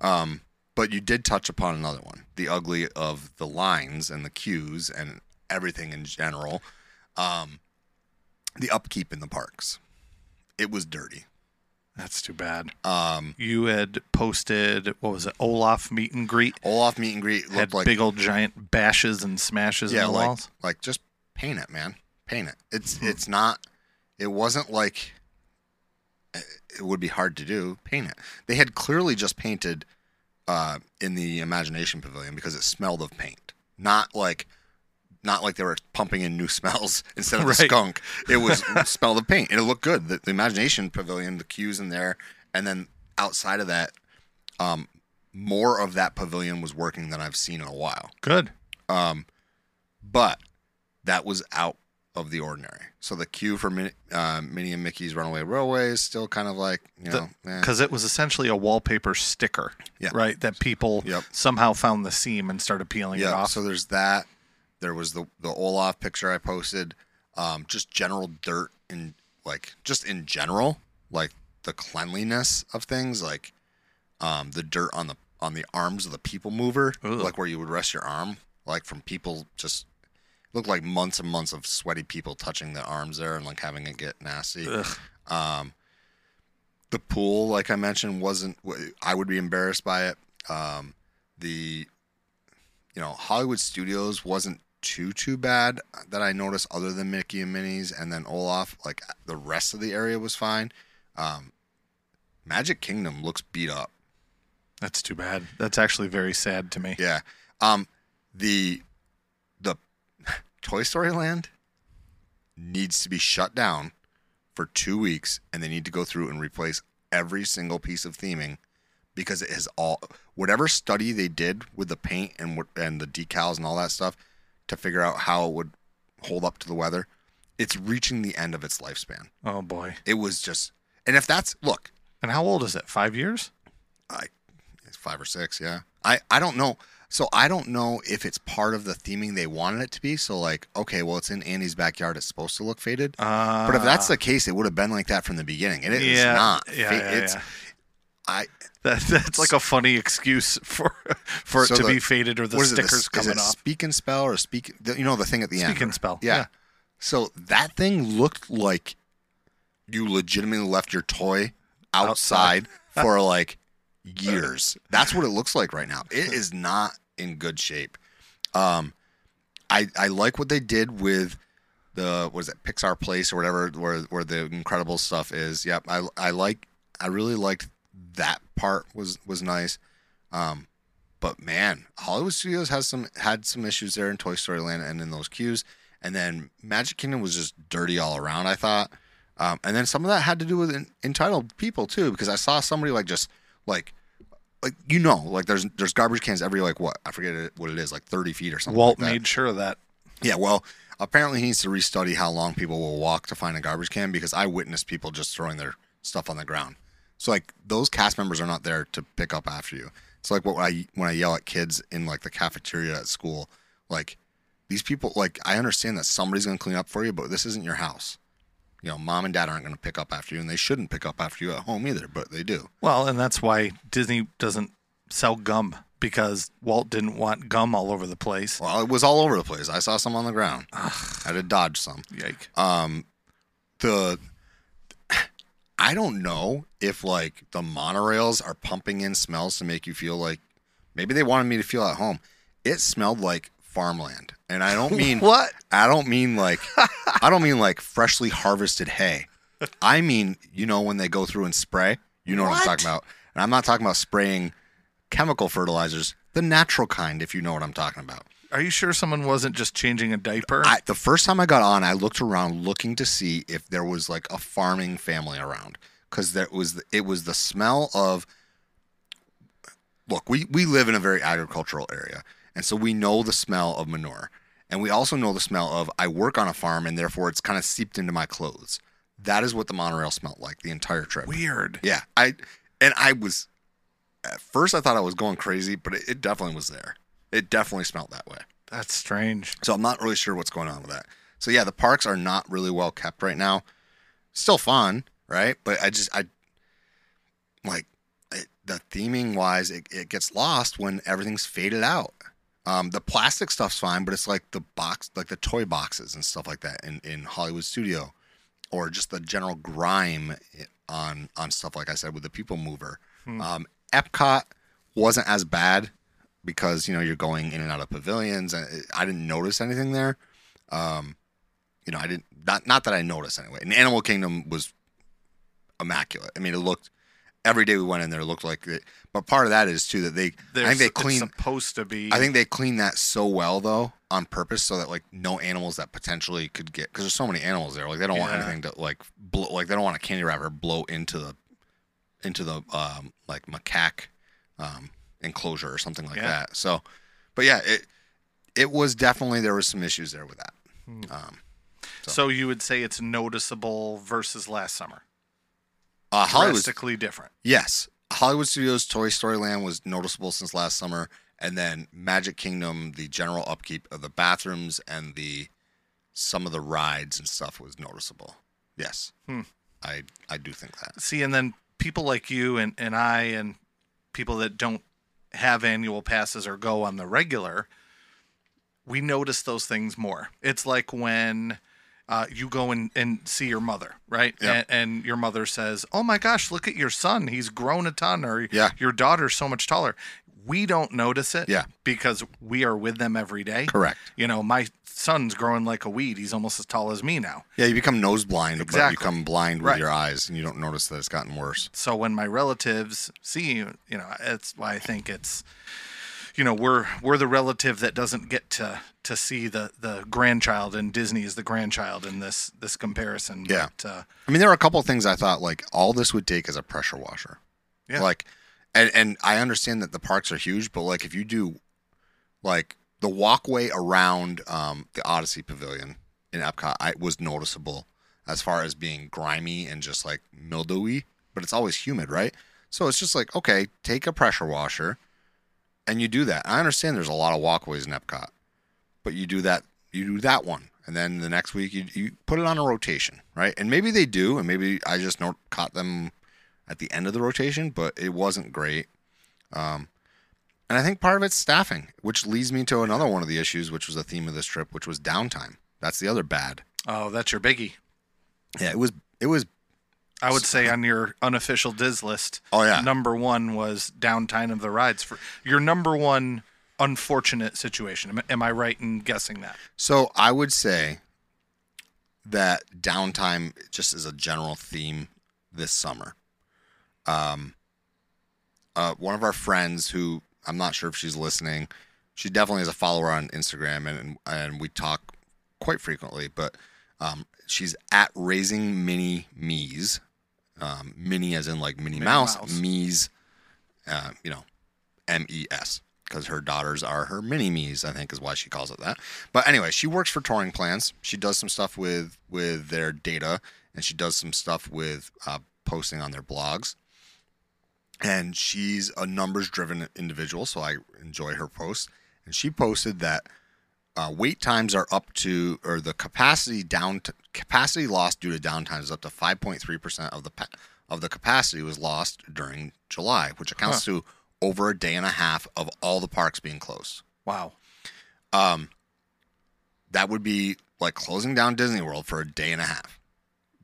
Um, but you did touch upon another one, the ugly of the lines and the queues and everything in general. Um, the upkeep in the parks. It was dirty. That's too bad. Um, You had posted what was it? Olaf meet and greet Olaf meet and greet looked had like big old giant bashes and smashes yeah, like walls. like just paint it, man. Paint it. It's Hmm. it's not. It wasn't like it would be hard to do. Paint it. They had clearly just painted uh, in the imagination pavilion because it smelled of paint, not like not like they were pumping in new smells instead of the Right. skunk. It was smell of paint, and it looked good. The, the imagination pavilion, the queues in there, and then outside of that, um, more of that pavilion was working than I've seen in a while. Good. Um, but that was out of the ordinary. So the queue for Min- uh, Minnie and Mickey's Runaway Railway is still kind of like you know, eh. Because it was essentially a wallpaper sticker, Yeah. right? That people Yep. somehow found the seam and started peeling it off. So there's that. There was the the Olaf picture I posted. Um, just general dirt and like just in general, like the cleanliness of things, like um, the dirt on the on the arms of the people mover, Ugh. like where you would rest your arm, like from people just looked like months and months of sweaty people touching the arms there and like having it get nasty. Um, the pool, like I mentioned, wasn't. I would be embarrassed by it. Um, the, you know, Hollywood Studios wasn't too too bad that I noticed, other than Mickey and Minnie's, and then Olaf. Like the rest of the area was fine. Um, Magic Kingdom looks beat up. That's too bad. That's actually very sad to me. Yeah. Um, the the Toy Story Land needs to be shut down for two weeks, and they need to go through and replace every single piece of theming because it has all whatever study they did with the paint and what and the decals and all that stuff to figure out how it would hold up to the weather. It's reaching the end of its lifespan. Oh boy. It was just, and if that's look, And how old is it? Five years? I it's five or six, yeah. I I don't know. So I don't know if it's part of the theming they wanted it to be. So like, okay, well, it's in Andy's backyard. It's supposed to look faded. Uh, but if that's the case, it would have been like that from the beginning, and it is yeah, not. Yeah, Fa- yeah, it's yeah. I. That, that's like a funny excuse for for it So to the- be faded or the is it? stickers The- is coming it off. Speak and spell or speak? You know the thing at the end. Speak and spell. Yeah. Yeah. So that thing looked like you legitimately left your toy outside, for like years. That's what it looks like right now. It is not in good shape. Um, I I like what they did with the what is it Pixar Place or whatever where where the incredible stuff is. Yep, I I like I really liked that part was was nice. Um, but man, Hollywood Studios has some had some issues there in Toy Story Land and in those queues. And then Magic Kingdom was just dirty all around. I thought, um, and then some of that had to do with en- entitled people too, because I saw somebody like just like like you know like there's there's garbage cans every like what I forget what it is like thirty feet or something. Walt like that. made sure of that. Yeah, well, apparently he needs to restudy how long people will walk to find a garbage can because I witnessed people just throwing their stuff on the ground. So like those cast members are not there to pick up after you. It's like what I when I yell at kids in like the cafeteria at school, like these people like I understand that somebody's going to clean up for you, but this isn't your house. You know, mom and dad aren't going to pick up after you, and they shouldn't pick up after you at home either, but they do. Well, and that's why Disney doesn't sell gum because Walt didn't want gum all over the place. Well, it was all over the place. I saw some on the ground. I had to dodge some. Yike. Um, the I don't know if like the monorails are pumping in smells to make you feel like maybe they wanted me to feel at home. It smelled like farmland, and I don't mean What? I don't mean like I don't mean like freshly harvested hay. I mean, you know, when they go through and spray, you know what, I'm talking about. And I'm not talking about spraying chemical fertilizers, the natural kind, if you know what I'm talking about. Are you sure someone wasn't just changing a diaper? I, the first time I got on, I looked around looking to see if there was like a farming family around because there was it was the smell of. Look, we we live in a very agricultural area, and so we know the smell of manure, and we also know the smell of I work on a farm, and therefore it's kind of seeped into my clothes. That is what the monorail smelled like the entire trip. Weird. Yeah, I and I was at first I thought I was going crazy, but it, it definitely was there. It definitely smelled that way. That's strange. So I'm not really sure what's going on with that. So yeah, the parks are not really well kept right now. Still fun, right? But I just I like it, the theming wise, it, it gets lost when everything's faded out. Um, the plastic stuff's fine, but it's like the box, like the toy boxes and stuff like that in, in Hollywood Studio, or just the general grime on on stuff like I said with the People Mover. Um, Epcot wasn't as bad because you know you're going in and out of pavilions, and I didn't notice anything there. Um, you know, I didn't not not that I noticed anyway. And Animal Kingdom was immaculate. I mean, it looked every day we went in there it looked like it. But part of that is too that they I think they clean. supposed to be. I think they clean that so well though on purpose so that like no animals that potentially could get because there's so many animals there like they don't want anything to like blow like they don't want a candy wrapper blow into the into the um like macaque um enclosure or something like Yeah. that so but yeah it it was definitely there was some issues there with that Hmm. um so you would say it's noticeable versus last summer. uh Hollywood Drastically different. Yes. Hollywood Studios Toy Story Land was noticeable since last summer. And then Magic Kingdom, the general upkeep of the bathrooms and the some of the rides and stuff was noticeable. Yes. Hmm. I I do think that. See, and then people like you and, and I and people that don't have annual passes or go on the regular, we notice those things more. It's like when uh, you go and, and see your mother, right? Yep. And, and your mother says, Oh my gosh, look at your son. He's grown a ton, or Yeah. your daughter's so much taller. We don't notice it Yeah. because we are with them every day. Correct. You know, my son's growing like a weed. He's almost as tall as me now. Yeah, you become nose blind, but Exactly. you become blind with Right. your eyes and you don't notice that it's gotten worse. so when my relatives see you you know it's why i think it's you know we're we're the relative that doesn't get to to see the the grandchild and disney is the grandchild in this this comparison Yeah. but, uh, I mean, there are a couple of things I thought like all this would take is a pressure washer. Yeah. Like, and and I understand that the parks are huge, but like if you do, like the walkway around um, the Odyssey Pavilion in Epcot, I was noticeable as far as being grimy and just like mildewy, but it's always humid, right? So it's just like okay, take a pressure washer, and you do that. I understand there's a lot of walkways in Epcot, but you do that you do that one and then the next week you, you put it on a rotation right and maybe they do and maybe i just not caught them at the end of the rotation but it wasn't great. Um, and i think part of it's staffing which leads me to another one of the issues which was the theme of this trip which was downtime. That's the other bad. Oh that's your biggie. Yeah it was it was i would say on your unofficial Dis List oh yeah. number one was downtime of the rides for your number one unfortunate situation. Am, am i right in guessing that? So I would say that downtime just is a general theme this summer. Um, uh, one of our friends who I'm not sure if she's listening, she definitely is a follower on Instagram and and we talk quite frequently. But um, she's at raising mini me's, um, mini as in like Minnie Minnie Mouse, Mouse. me's, uh, you know, M E S. because her daughters are her mini me's. I think is why she calls it that. But anyway, she works for Touring Plans. She does some stuff with with their data, and she does some stuff with uh, posting on their blogs. And she's a numbers driven individual, so I enjoy her posts. And she posted that uh, wait times are up to, or the capacity down to, capacity lost due to downtime is up to 5.3 percent of the of the capacity was lost during July, which accounts to over a day and a half of all the parks being closed. Wow. Um, that would be like closing down Disney World for a day and a half.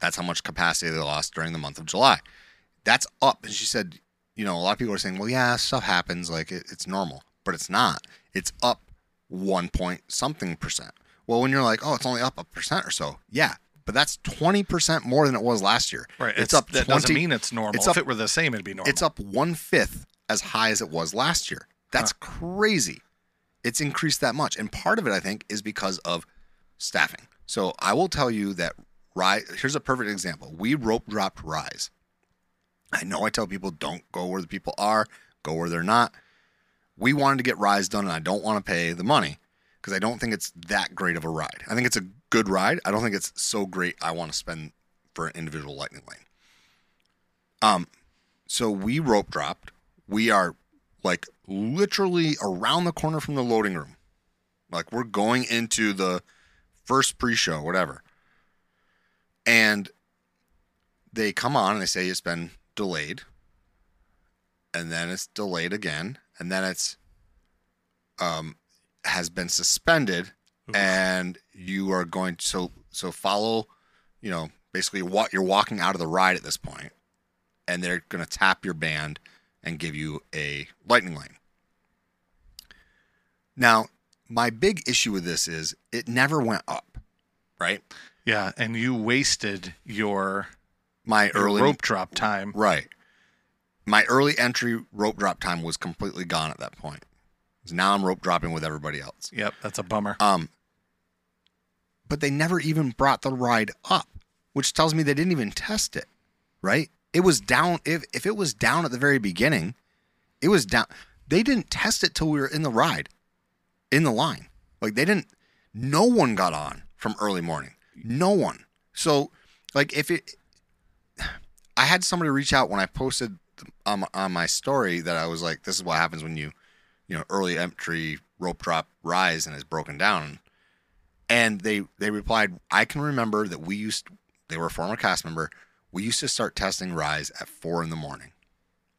That's how much capacity they lost during the month of July. That's up. And she said, you know, a lot of people are saying, well, yeah, stuff happens. Like it, it's normal, but it's not. It's up one point something percent. Well, when you're like, oh, it's only up a percent or so. Yeah. But that's 20% more than it was last year. Right. It's, up That 20, doesn't mean it's normal. it's up, if it were the same, it'd be normal. it's up one fifth as high as it was last year. That's crazy. It's increased that much, and part of it, I think, is because of staffing. So I will tell you that Rise. Here's a perfect example. We rope dropped Rise. I know I tell people don't go where the people are, go where they're not. We wanted to get Rise done, and I don't want to pay the money because I don't think it's that great of a ride. I think it's a good ride. I don't think it's so great. I want to spend for an individual lightning lane. Um, so we rope dropped. We are like literally around the corner from the loading room. Like we're going into the first pre-show, whatever. And they come on and they say it's been delayed. And then it's delayed again. And then it's um has been suspended and you are going to so so follow, you know, basically what you're walking out of the ride at this point and they're going to tap your band and give you a lightning lane. Now, my big issue with this is it never went up, right? yeah, and you wasted your, My your early rope drop time. right. My early entry rope drop time was completely gone at that point. 'Cause Now I'm rope dropping with everybody else. Yep, that's a bummer. Um, but they never even brought the ride up, which tells me they didn't even test it, right? It was down. If if it was down at the very beginning, it was down. They didn't test it till we were in the ride, in the line. Like they didn't. No one got on from early morning. No one. So, like if it, I had somebody reach out when I posted on, on my story that I was like, "This is what happens when you." you know early entry rope drop rise and is broken down and they they replied i can remember that we used they were a former cast member we used to start testing rise at four in the morning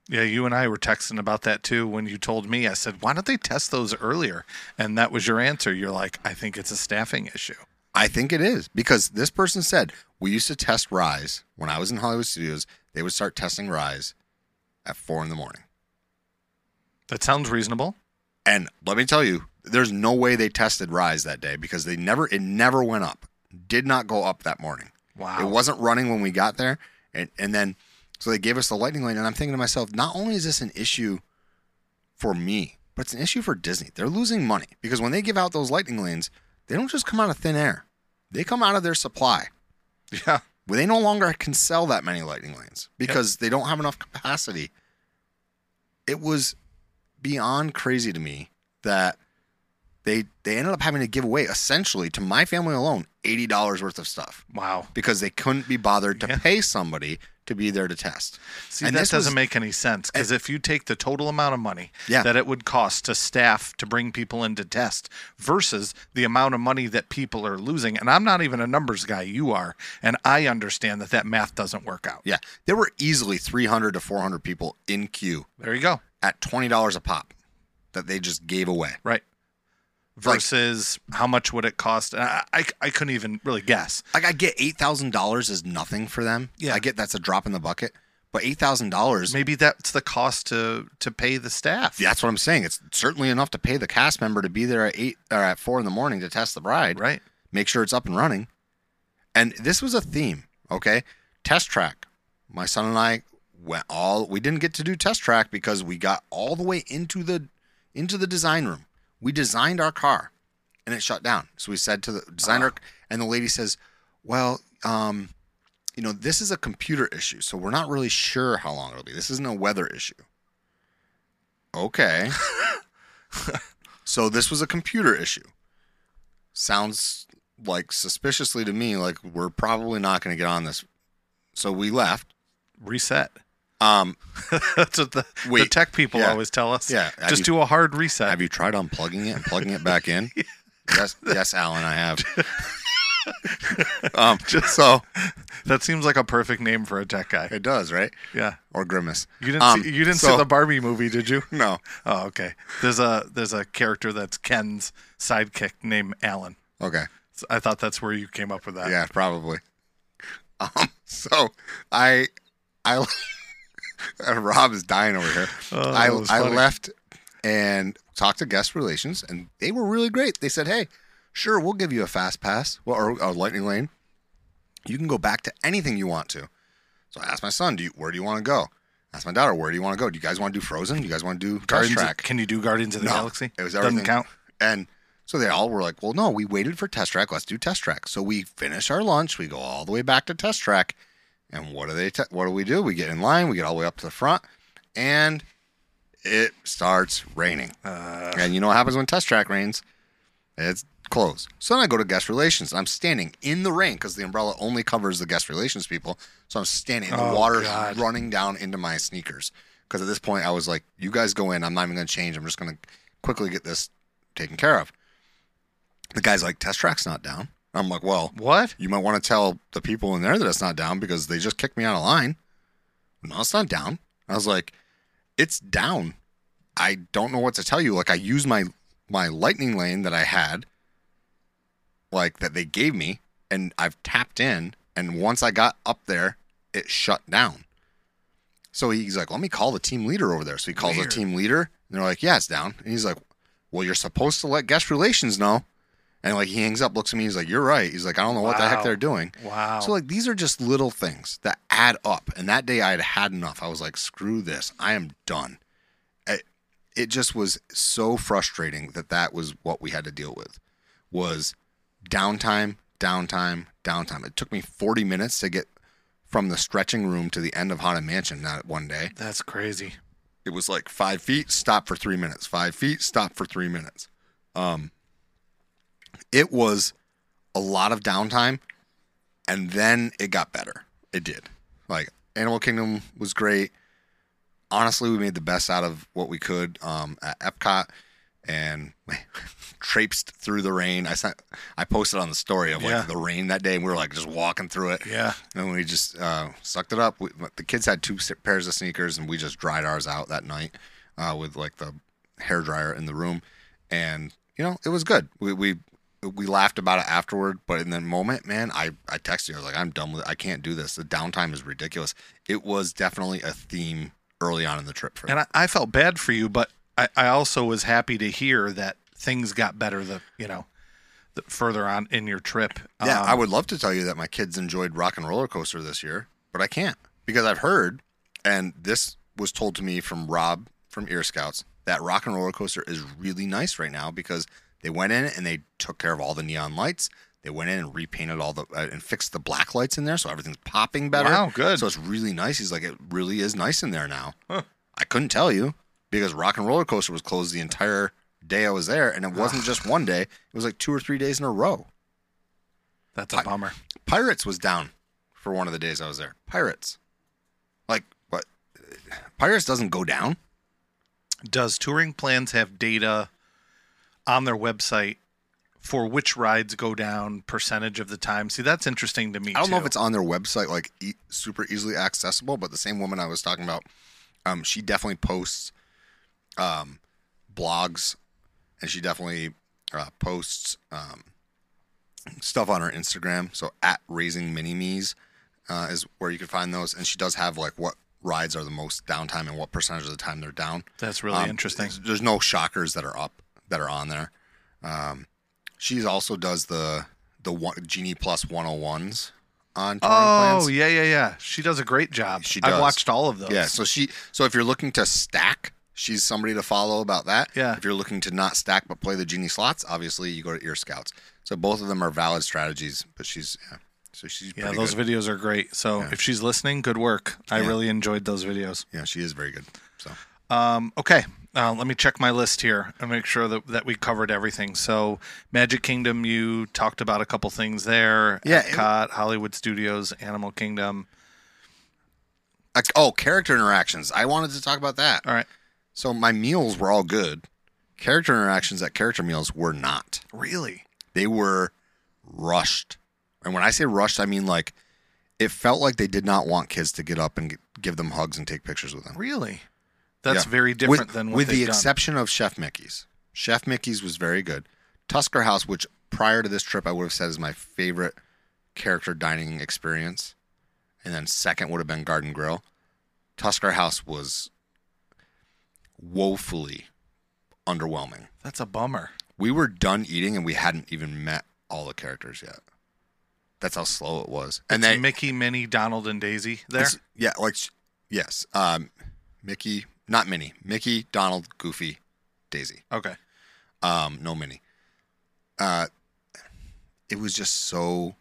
Yeah, you and I were texting about that too when you told me. I said, why don't they test those earlier? And that was your answer. You're like, I think it's a staffing issue. I think it is because this person said we used to test rise when i was in hollywood studios they would start testing rise at four in the morning That sounds reasonable. and let me tell you there's no way they tested rise that day because they never it never went up did not go up that morning Wow. It wasn't running when we got there, and and then so they gave us the lightning lane, and I'm thinking to myself, not only is this an issue for me, but it's an issue for Disney. They're losing money because when they give out those lightning lanes, they don't just come out of thin air; they come out of their supply. Yeah. Well, they no longer can sell that many lightning lanes because they don't have enough capacity. It was beyond crazy to me that they they ended up having to give away essentially to my family alone eighty dollars worth of stuff Wow. because they couldn't be bothered to Yeah. pay somebody to be there to test. See, And that doesn't was- make any sense because eh. if you take the total amount of money Yeah. that it would cost to staff to bring people in to test versus the amount of money that people are losing, and I'm not even a numbers guy, you are, and I understand that that math doesn't work out. Yeah, there were easily 300 to 400 people in queue There you go. at $20 a pop that they just gave away. Right. Versus how much would it cost? I, I, I couldn't even really guess. Like I get $8,000 is nothing for them. Yeah. I get that's a drop in the bucket, but $8,000 Maybe that's the cost to to pay the staff. that's what I'm saying. It's certainly enough to pay the cast member to be there at 8 or at 4 in the morning to test the bride. Right. make sure it's up and running. And this was a theme, okay? Test track. My son and I went all we didn't get to do test track because we got all the way into the into the design room. We designed our car and it shut down. So we said to the designer and the lady says, "Well, um you know, this is a computer issue, so we're not really sure how long it'll be. This isn't a weather issue." Okay. so this was a computer issue. Sounds like suspiciously to me like we're probably not going to get on this. So we left. Reset. Um, That's what the, the Wait, tech people yeah. always tell us. Yeah, have Just you- do a hard reset. have you tried unplugging it and plugging it back in? yes, yes, Alan, I have. um, so that seems like a perfect name for a tech guy. it does, right? Yeah. Or grimace. You didn't Um, see, you didn't so- see the Barbie movie, did you? No. Oh, okay. There's a there's a character that's Ken's sidekick named Alan. Okay. So I thought that's where you came up with that. Yeah, probably. Um, so I, I, Uh, Rob is dying over here. Oh, I, I left and talked to guest relations, and they were really great. They said, "Hey, sure, we'll give you a fast pass well, or a lightning lane. You can go back to anything you want to." So I asked my son, "Do you where do you want to go?" I asked my daughter, "Where do you want to go? Do you guys want to do Frozen? Do you guys want to do Test Guardians. Track?" Can you do Guardians of the No, Galaxy? it was Doesn't everything. count. And so they all were like, well, no, we waited for test track. Let's do test track. So we finish our lunch. We go all the way back to test track. And what do they? Te- what do we do? We get in line. We get all the way up to the front, and it starts raining. Uh, and you know what happens when test track rains? It's closed. So then I go to guest relations. And I'm standing in the rain because the umbrella only covers the guest relations people. So I'm standing. And the Oh, water's God. running down into my sneakers. Because at this point, I was like, "You guys go in. I'm not even going to change. I'm just going to quickly get this taken care of." The guy's like, "Test track's not down." I'm like, "Well, what? you might want to tell the people in there that it's not down because they just kicked me out of line." No, it's not down. I was like, "It's down." I don't know what to tell you. Like I used my my lightning lane that I had, like that they gave me, and I've tapped in. And once I got up there, it shut down. So he's like, "Let me call the team leader over there." So he calls Weird. the team leader, and they're like, "Yeah, it's down." And he's like, "Well, you're supposed to let guest relations know." And like he hangs up, looks at me, he's like, "You're right." He's like, "I don't know what the heck they're doing." Wow. So like these are just little things that add up. And that day I had had enough. I was like, screw this. I am done. It, it just was so frustrating that that was what we had to deal with. Was downtime, downtime, downtime. It took me 40 minutes to get from the stretching room to the end of Haunted Mansion that one day. That's crazy. It was like five feet, stop for three minutes. Five feet, stop for three minutes. Um, it was a lot of downtime, and then it got better. It did. Like Animal Kingdom was great. Honestly, we made the best out of what we could um, at Epcot, and traipsed through the rain. I sent, I posted on the story of like Yeah. the rain that day, and we were like just walking through it. Yeah. And we just uh, sucked it up. We, the kids had two pairs of sneakers, and we just dried ours out that night uh, with like the hair dryer in the room, and you know it was good. We we we laughed about it afterward, but in the moment, man, I I texted you. I was like, I'm done with it. I can't do this. The downtime is ridiculous. It was definitely a theme early on in the trip for And I, I felt bad for you, but I, I also was happy to hear that things got better. The you know, the further on in your trip. Yeah, Um, I would love to tell you that my kids enjoyed Rock and Roller Coaster this year, but I can't because I've heard, and this was told to me from Rob from Ear Scouts, that Rock and Roller Coaster is really nice right now because they went in and they took care of all the neon lights. They went in and repainted all the uh, and fixed the black lights in there, so everything's popping better. Wow, good. So it's really nice. He's like, it really is nice in there now. Huh. I couldn't tell you because Rock and Roller Coaster was closed the entire day I was there, and it wasn't just one day; it was like two or three days in a row. That's a bummer. Pirates was down for one of the days I was there. Pirates. Like what? Pirates doesn't go down. Does Touring Plans have data on their website for which rides go down percentage of the time? See, that's interesting to me. I don't know if it's on their website like e- super easily accessible, but the same woman I was talking about, um, she definitely posts um, blogs, and she definitely uh, posts um, stuff on her Instagram. So at raising mini me's uh, is where you can find those, and she does have like what rides are the most downtime and what percentage of the time they're down. That's really Um, interesting. There's no shockers that are up that are on there. Um, she also does the the one, Genie Plus 101s on touring Oh plans. yeah, yeah, yeah. She does a great job. She I've watched all of those. Yeah, so she so if you're looking to stack, she's somebody to follow about that. Yeah. If you're looking to not stack but play the genie slots, obviously you go to Ear Scouts. So both of them are valid strategies, but she's yeah. So she's Yeah, those good. videos are great. So if she's listening, good work. I Yeah. really enjoyed those videos. yeah, she is very good. So Um, okay, Uh, let me check my list here and make sure that, that we covered everything. So, Magic Kingdom, you talked about a couple things there. Yeah, it- Epcot, Hollywood Studios, Animal Kingdom. Like, oh, character interactions. I wanted to talk about that. All right. So my meals were all good. Character interactions at character meals were not. Really? They were rushed. And when I say rushed, I mean like it felt like they did not want kids to get up and give them hugs and take pictures with them. Really? That's Yeah. very different with, than what with the done. exception of Chef Mickey's. Chef Mickey's was very good. Tusker House, which prior to this trip I would have said is my favorite character dining experience, and then second would have been Garden Grill. Tusker House was woefully underwhelming. That's a bummer. We were done eating and we hadn't even met all the characters yet. That's how slow it was. And then Mickey, Minnie, Donald, and Daisy there. Yeah, like yes, um, Mickey, not Minnie, Mickey, Donald, Goofy, Daisy. Okay. Um, no Minnie. Uh, it was just so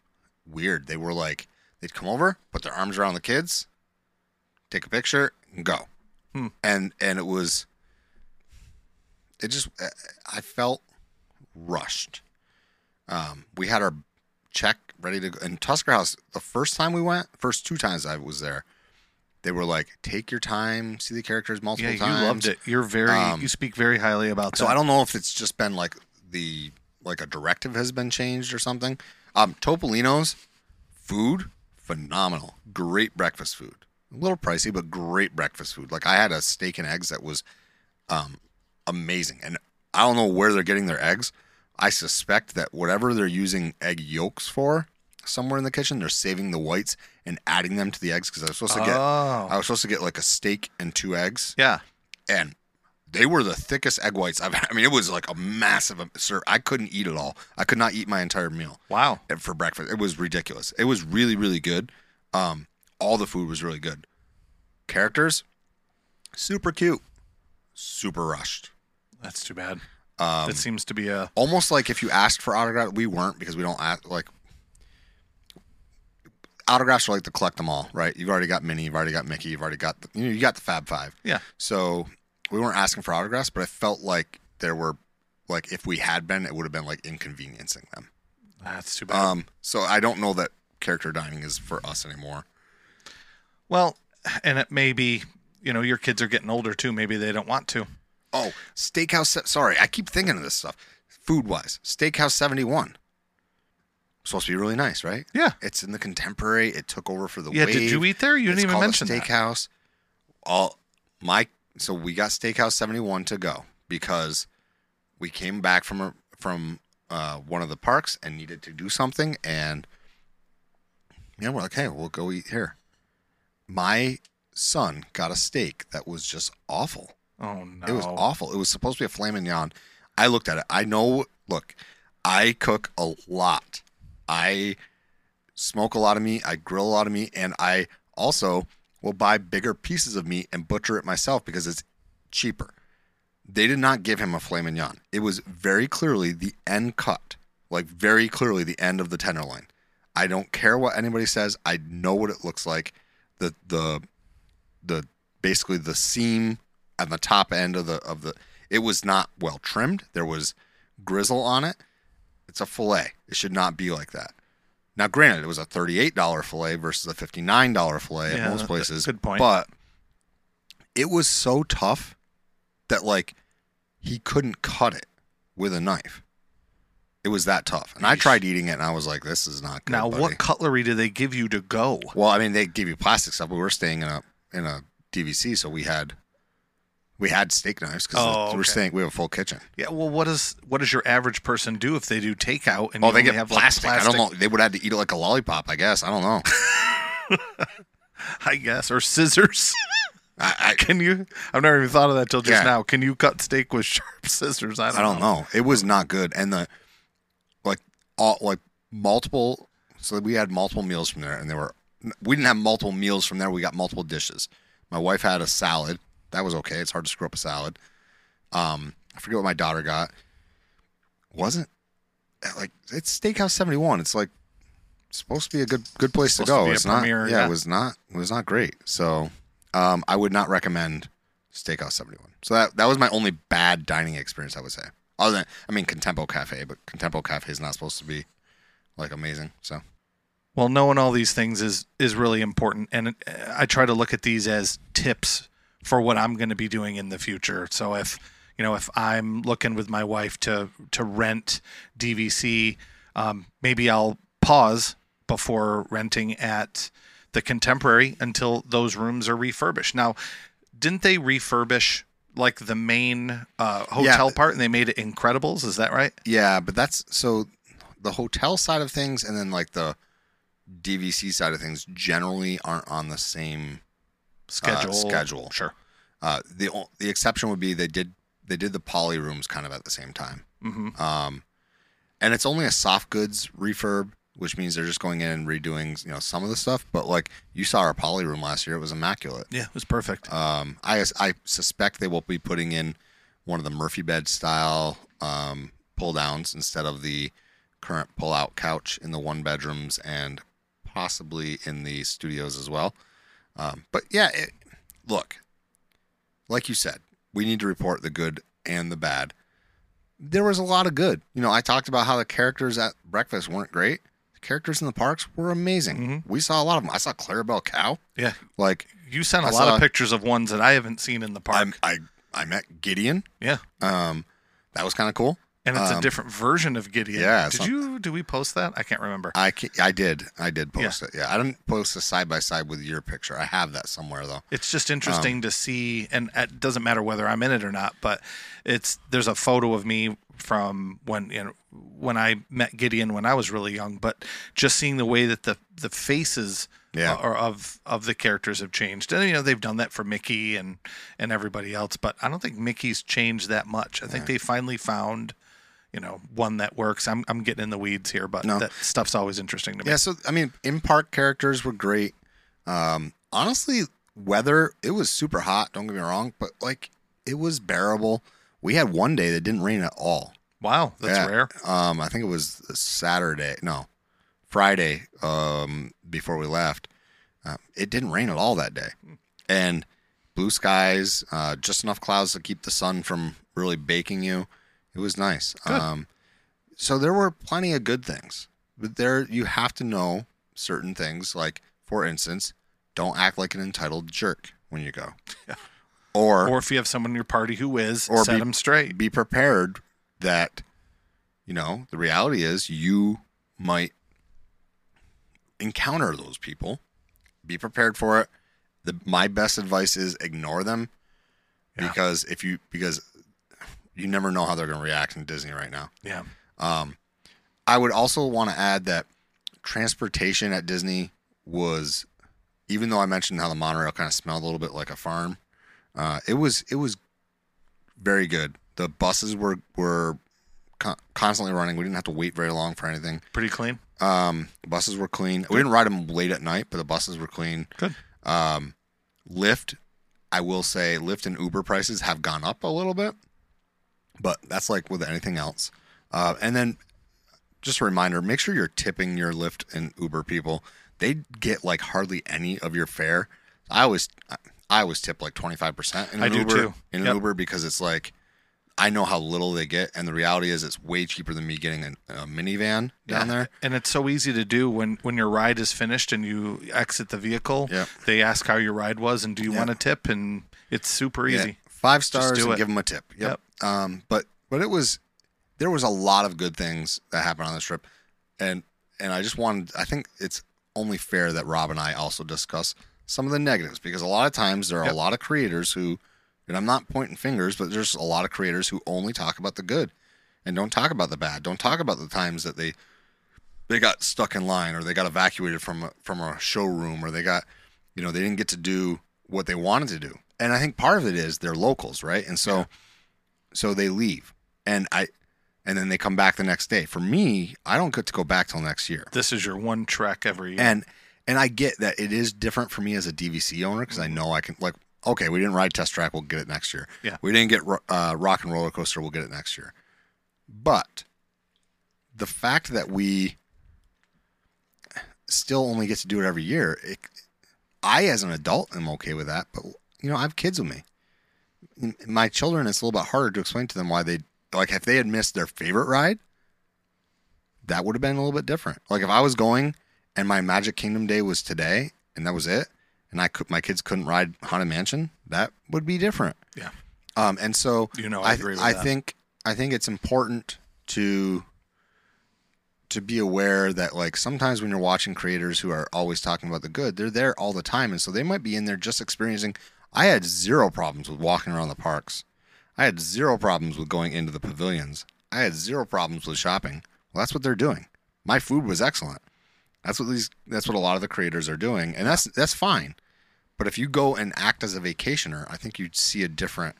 weird. They were like, they'd come over, put their arms around the kids, take a picture, and go. Hmm. And and it was, it just, I felt rushed. Um, we had our check ready to go. And Tusker House, the first time we went, first two times I was there, they were like, take your time, see the characters multiple Yeah, you loved it. You're very. Um, you speak very highly about So that. I don't know if it's just been like the like a directive has been changed or something. Um, Topolino's food phenomenal, great breakfast food. A little pricey, but great breakfast food. Like I had a steak and eggs that was um, amazing, and I don't know where they're getting their eggs. I suspect that whatever they're using egg yolks for, somewhere in the kitchen, they're saving the whites and adding them to the eggs because I was supposed to get Oh. I was supposed to get like a steak and two eggs Yeah. and they were the thickest egg whites I've had. I mean, it was like a massive sir. I couldn't eat it all. I could not eat my entire meal Wow. for breakfast. It was ridiculous. It was really, really good. Um, all the food was really good. Characters, super cute, super rushed. That's too bad. Um, that seems to be a. almost like if you asked for autograph, we weren't because we don't ask like autographs are like to collect them all, right? You've already got Minnie, you've already got Mickey, you've already got the, you know you got the Fab Five. Yeah. So we weren't asking for autographs, but I felt like there were like if we had been, it would have been like inconveniencing them. That's too bad. Um, so I don't know that character dining is for us anymore. well, and it may be. You know, your kids are getting older too. Maybe they don't want to. Oh, Steakhouse. Sorry, I keep thinking of this stuff. Food wise, Steakhouse seventy one. Supposed to be really nice, right? Yeah. It's in the contemporary. It took over for the Yeah. wave. Did you eat there? You didn't It's even called a mention that. steakhouse. All my so we got Steakhouse seventy one to go because we came back from a, from uh, one of the parks and needed to do something, and yeah, we're like, hey, we'll go eat here. My son got a steak that was just awful. Oh no. It was awful. It was supposed to be a filet mignon. I looked at it. I know. Look, I cook a lot. I smoke a lot of meat. I grill a lot of meat, and I also will buy bigger pieces of meat and butcher it myself because it's cheaper. They did not give him a filet mignon. It was very clearly the end cut, like very clearly the end of the tenderloin. I don't care what anybody says. I know what it looks like. The the the basically the seam at the top end of the of the it was not well trimmed. There was grizzle on it. It's a fillet. It should not be like that. Now, granted, it was a thirty-eight dollar fillet versus a fifty-nine dollar fillet Yeah, at most places. good point. But it was so tough that like he couldn't cut it with a knife. It was that tough, and I tried eating it, and I was like, "This is not good." now, buddy. what cutlery do they give you to go? Well, I mean, they give you plastic stuff, but we were staying in a in a DVC, so we had we had steak knives because Oh, we're okay. staying. We have a full kitchen. Yeah. Well, what does what does your average person do if they do takeout and Oh, you they only get have plastic. like I don't know. They would have to eat it like a lollipop. I guess. I don't know. I guess or scissors. I, I, Can you? I've never even thought of that till just Yeah. now. Can you cut steak with sharp scissors? I don't, I don't know. It was not good, and the like all like multiple. So we had multiple meals from there, and they were we didn't have multiple meals from there. We got multiple dishes. My wife had a salad. That was okay. It's hard to screw up a salad. Um, I forget what my daughter got. Wasn't like it's Steakhouse seventy one. It's like supposed to be a good good place to to go. a it's not. yeah, yeah. it was not. It was not great. So um, I would not recommend Steakhouse 71. So that that was my only bad dining experience, I would say. Other than, I mean, Contempo Cafe, but Contempo Cafe is not supposed to be like amazing. So Well, knowing all these things is is really important, and I try to look at these as tips for what I'm going to be doing in the future. So if you know if I'm looking with my wife to to rent DVC, um, maybe I'll pause before renting at the Contemporary until those rooms are refurbished. Now, didn't they refurbish like the main uh, hotel part and they made it Incredibles? Is that right? yeah, but that's so the hotel side of things and then like the DVC side of things generally aren't on the same Schedule. schedule. Sure. Uh, the the exception would be they did they did the poly rooms kind of at the same time. hmm Um, and it's only a soft goods refurb, which means they're just going in and redoing you know some of the stuff. But like you saw our poly room last year, it was immaculate. Yeah, it was perfect. Um, I I suspect they will be putting in one of the Murphy bed style um, pull downs instead of the current pull out couch in the one bedrooms and possibly in the studios as well. Um, but yeah, it, look, like you said, we need to report the good and the bad. There was a lot of good. You know, I talked about how the characters at breakfast weren't great. The characters in the parks were amazing. Mhm. We saw a lot of them. I saw Clarabelle Cow. Yeah, Like you sent a I lot saw- of pictures of ones that I haven't seen in the park. I I I met Gideon. yeah, Um, that was kind of cool. And it's a um, different version of Gideon. yeah, Did you? Do we post that? I can't remember. I ca- I did I did post it. Yeah, I didn't post a side by side with your picture. I have that somewhere though. It's just interesting to see, and it doesn't matter whether I'm in it or not. But it's there's a photo of me from when you know when I met Gideon when I was really young. But just seeing the way that the the faces Yeah. are of of the characters have changed, and you know they've done that for Mickey and and everybody else. But I don't think Mickey's changed that much. I think they finally found. You know, one that works. I'm I'm getting in the weeds here, but No. that stuff's always interesting to me. Yeah, so I mean, in park characters were great. Um, honestly, weather it was super hot. Don't get me wrong, but like it was bearable. We had one day that didn't rain at all. Wow, that's Yeah. rare. Um, I think it was Saturday. No, Friday. Um, before we left, uh, it didn't rain at all that day, and blue skies, uh, just enough clouds to keep the sun from really baking you. It was nice. Good. Um, so there were plenty of good things, but there you have to know certain things. Like, for instance, don't act like an entitled jerk when you go, Yeah. or Or if you have someone in your party who is, Or set be- them straight. be prepared that you know the reality is you might encounter those people be prepared for it the my best advice is ignore them Yeah. because if you because you never know how they're going to react in disney right now Yeah. um, I would also want to add that transportation at Disney was, even though I mentioned how the monorail kind of smelled a little bit like a farm, uh, it was it was very good. The buses were were con- constantly running. We didn't have to wait very long for anything. Pretty clean. Um, buses were clean. We didn't ride them late at night, but the buses were clean. Good. Um, Lyft, I will say, Lyft and Uber prices have gone up a little bit, but that's like with anything else. Uh, and then, just a reminder: make sure you're tipping your Lyft and Uber people. They get like hardly any of your fare. I always, I always tip like twenty five percent in an I do Uber. too. In an Yep. Uber because it's like. I know how little they get, and the reality is it's way cheaper than me getting a, a minivan down there. And it's so easy to do when when your ride is finished and you exit the vehicle. Yep. They ask how your ride was and do you Yep. want a tip and it's super Yeah, easy. Five stars and it. give them a tip. Yep. Um, but but it was there was a lot of good things that happened on this trip, and and I just wanted I think it's only fair that Rob and I also discuss some of the negatives because a lot of times there are Yep. a lot of creators who, and I'm not pointing fingers, but there's a lot of creators who only talk about the good, and don't talk about the bad. Don't talk about the times that they they got stuck in line or they got evacuated from a, from a showroom or they got you know they didn't get to do what they wanted to do. And i think part of it is they're locals right? And so Yeah. so they leave. And i and then they come back the next day. For me i don't get to go back till next year. This is your one trek every year. and and i get that it is different for me as a dvc owner because i know i can like okay we didn't ride test track we'll get it next year. Yeah. we didn't get uh, rock and roller coaster we'll get it next year. But the fact that we still only get to do it every year it, i as an adult am okay with that but you know i have kids with me my children, it's a little bit harder to explain to them why they like if they had missed their favorite ride, that would have been a little bit different. Like if I was going and my Magic Kingdom day was today and that was it, and I could my kids couldn't ride Haunted Mansion, that would be different. Yeah. Um, and so You know, I I, agree with I think I think it's important to to be aware that like sometimes when you're watching creators who are always talking about the good, they're there all the time, and so they might be in there just experiencing. I had zero problems with walking around the parks. I had zero problems with going into the pavilions. I had zero problems with shopping. Well, that's what they're doing. My food was excellent. That's what these. That's what a lot of the creators are doing, and that's that's fine. But if you go and act as a vacationer, I think you see a different.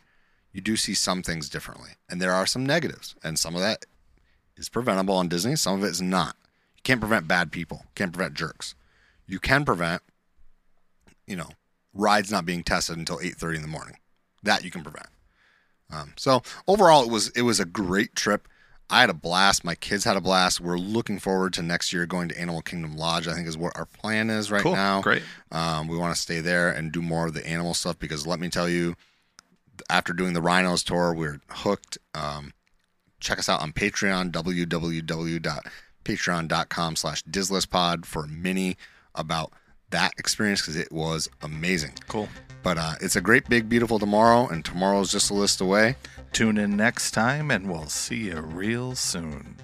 You do see some things differently, and there are some negatives, and some of that is preventable on Disney. Some of it is not. You can't prevent bad people. Can't prevent jerks. You can prevent, you know, rides not being tested until eight thirty in the morning. That you can prevent. Um, so overall, it was it was a great trip. I had a blast. My kids had a blast. We're looking forward to next year going to Animal Kingdom Lodge. I think is what our plan is right Cool. now. Great. Um, we want to stay there and do more of the animal stuff because let me tell you, after doing the rhinos tour, we're hooked. Um, check us out on Patreon, www.patreon.com slash Pod for a mini about that experience because it was amazing. Cool. But uh, it's a great, big, beautiful tomorrow, and tomorrow's just a list away. Tune in next time, and we'll see you real soon.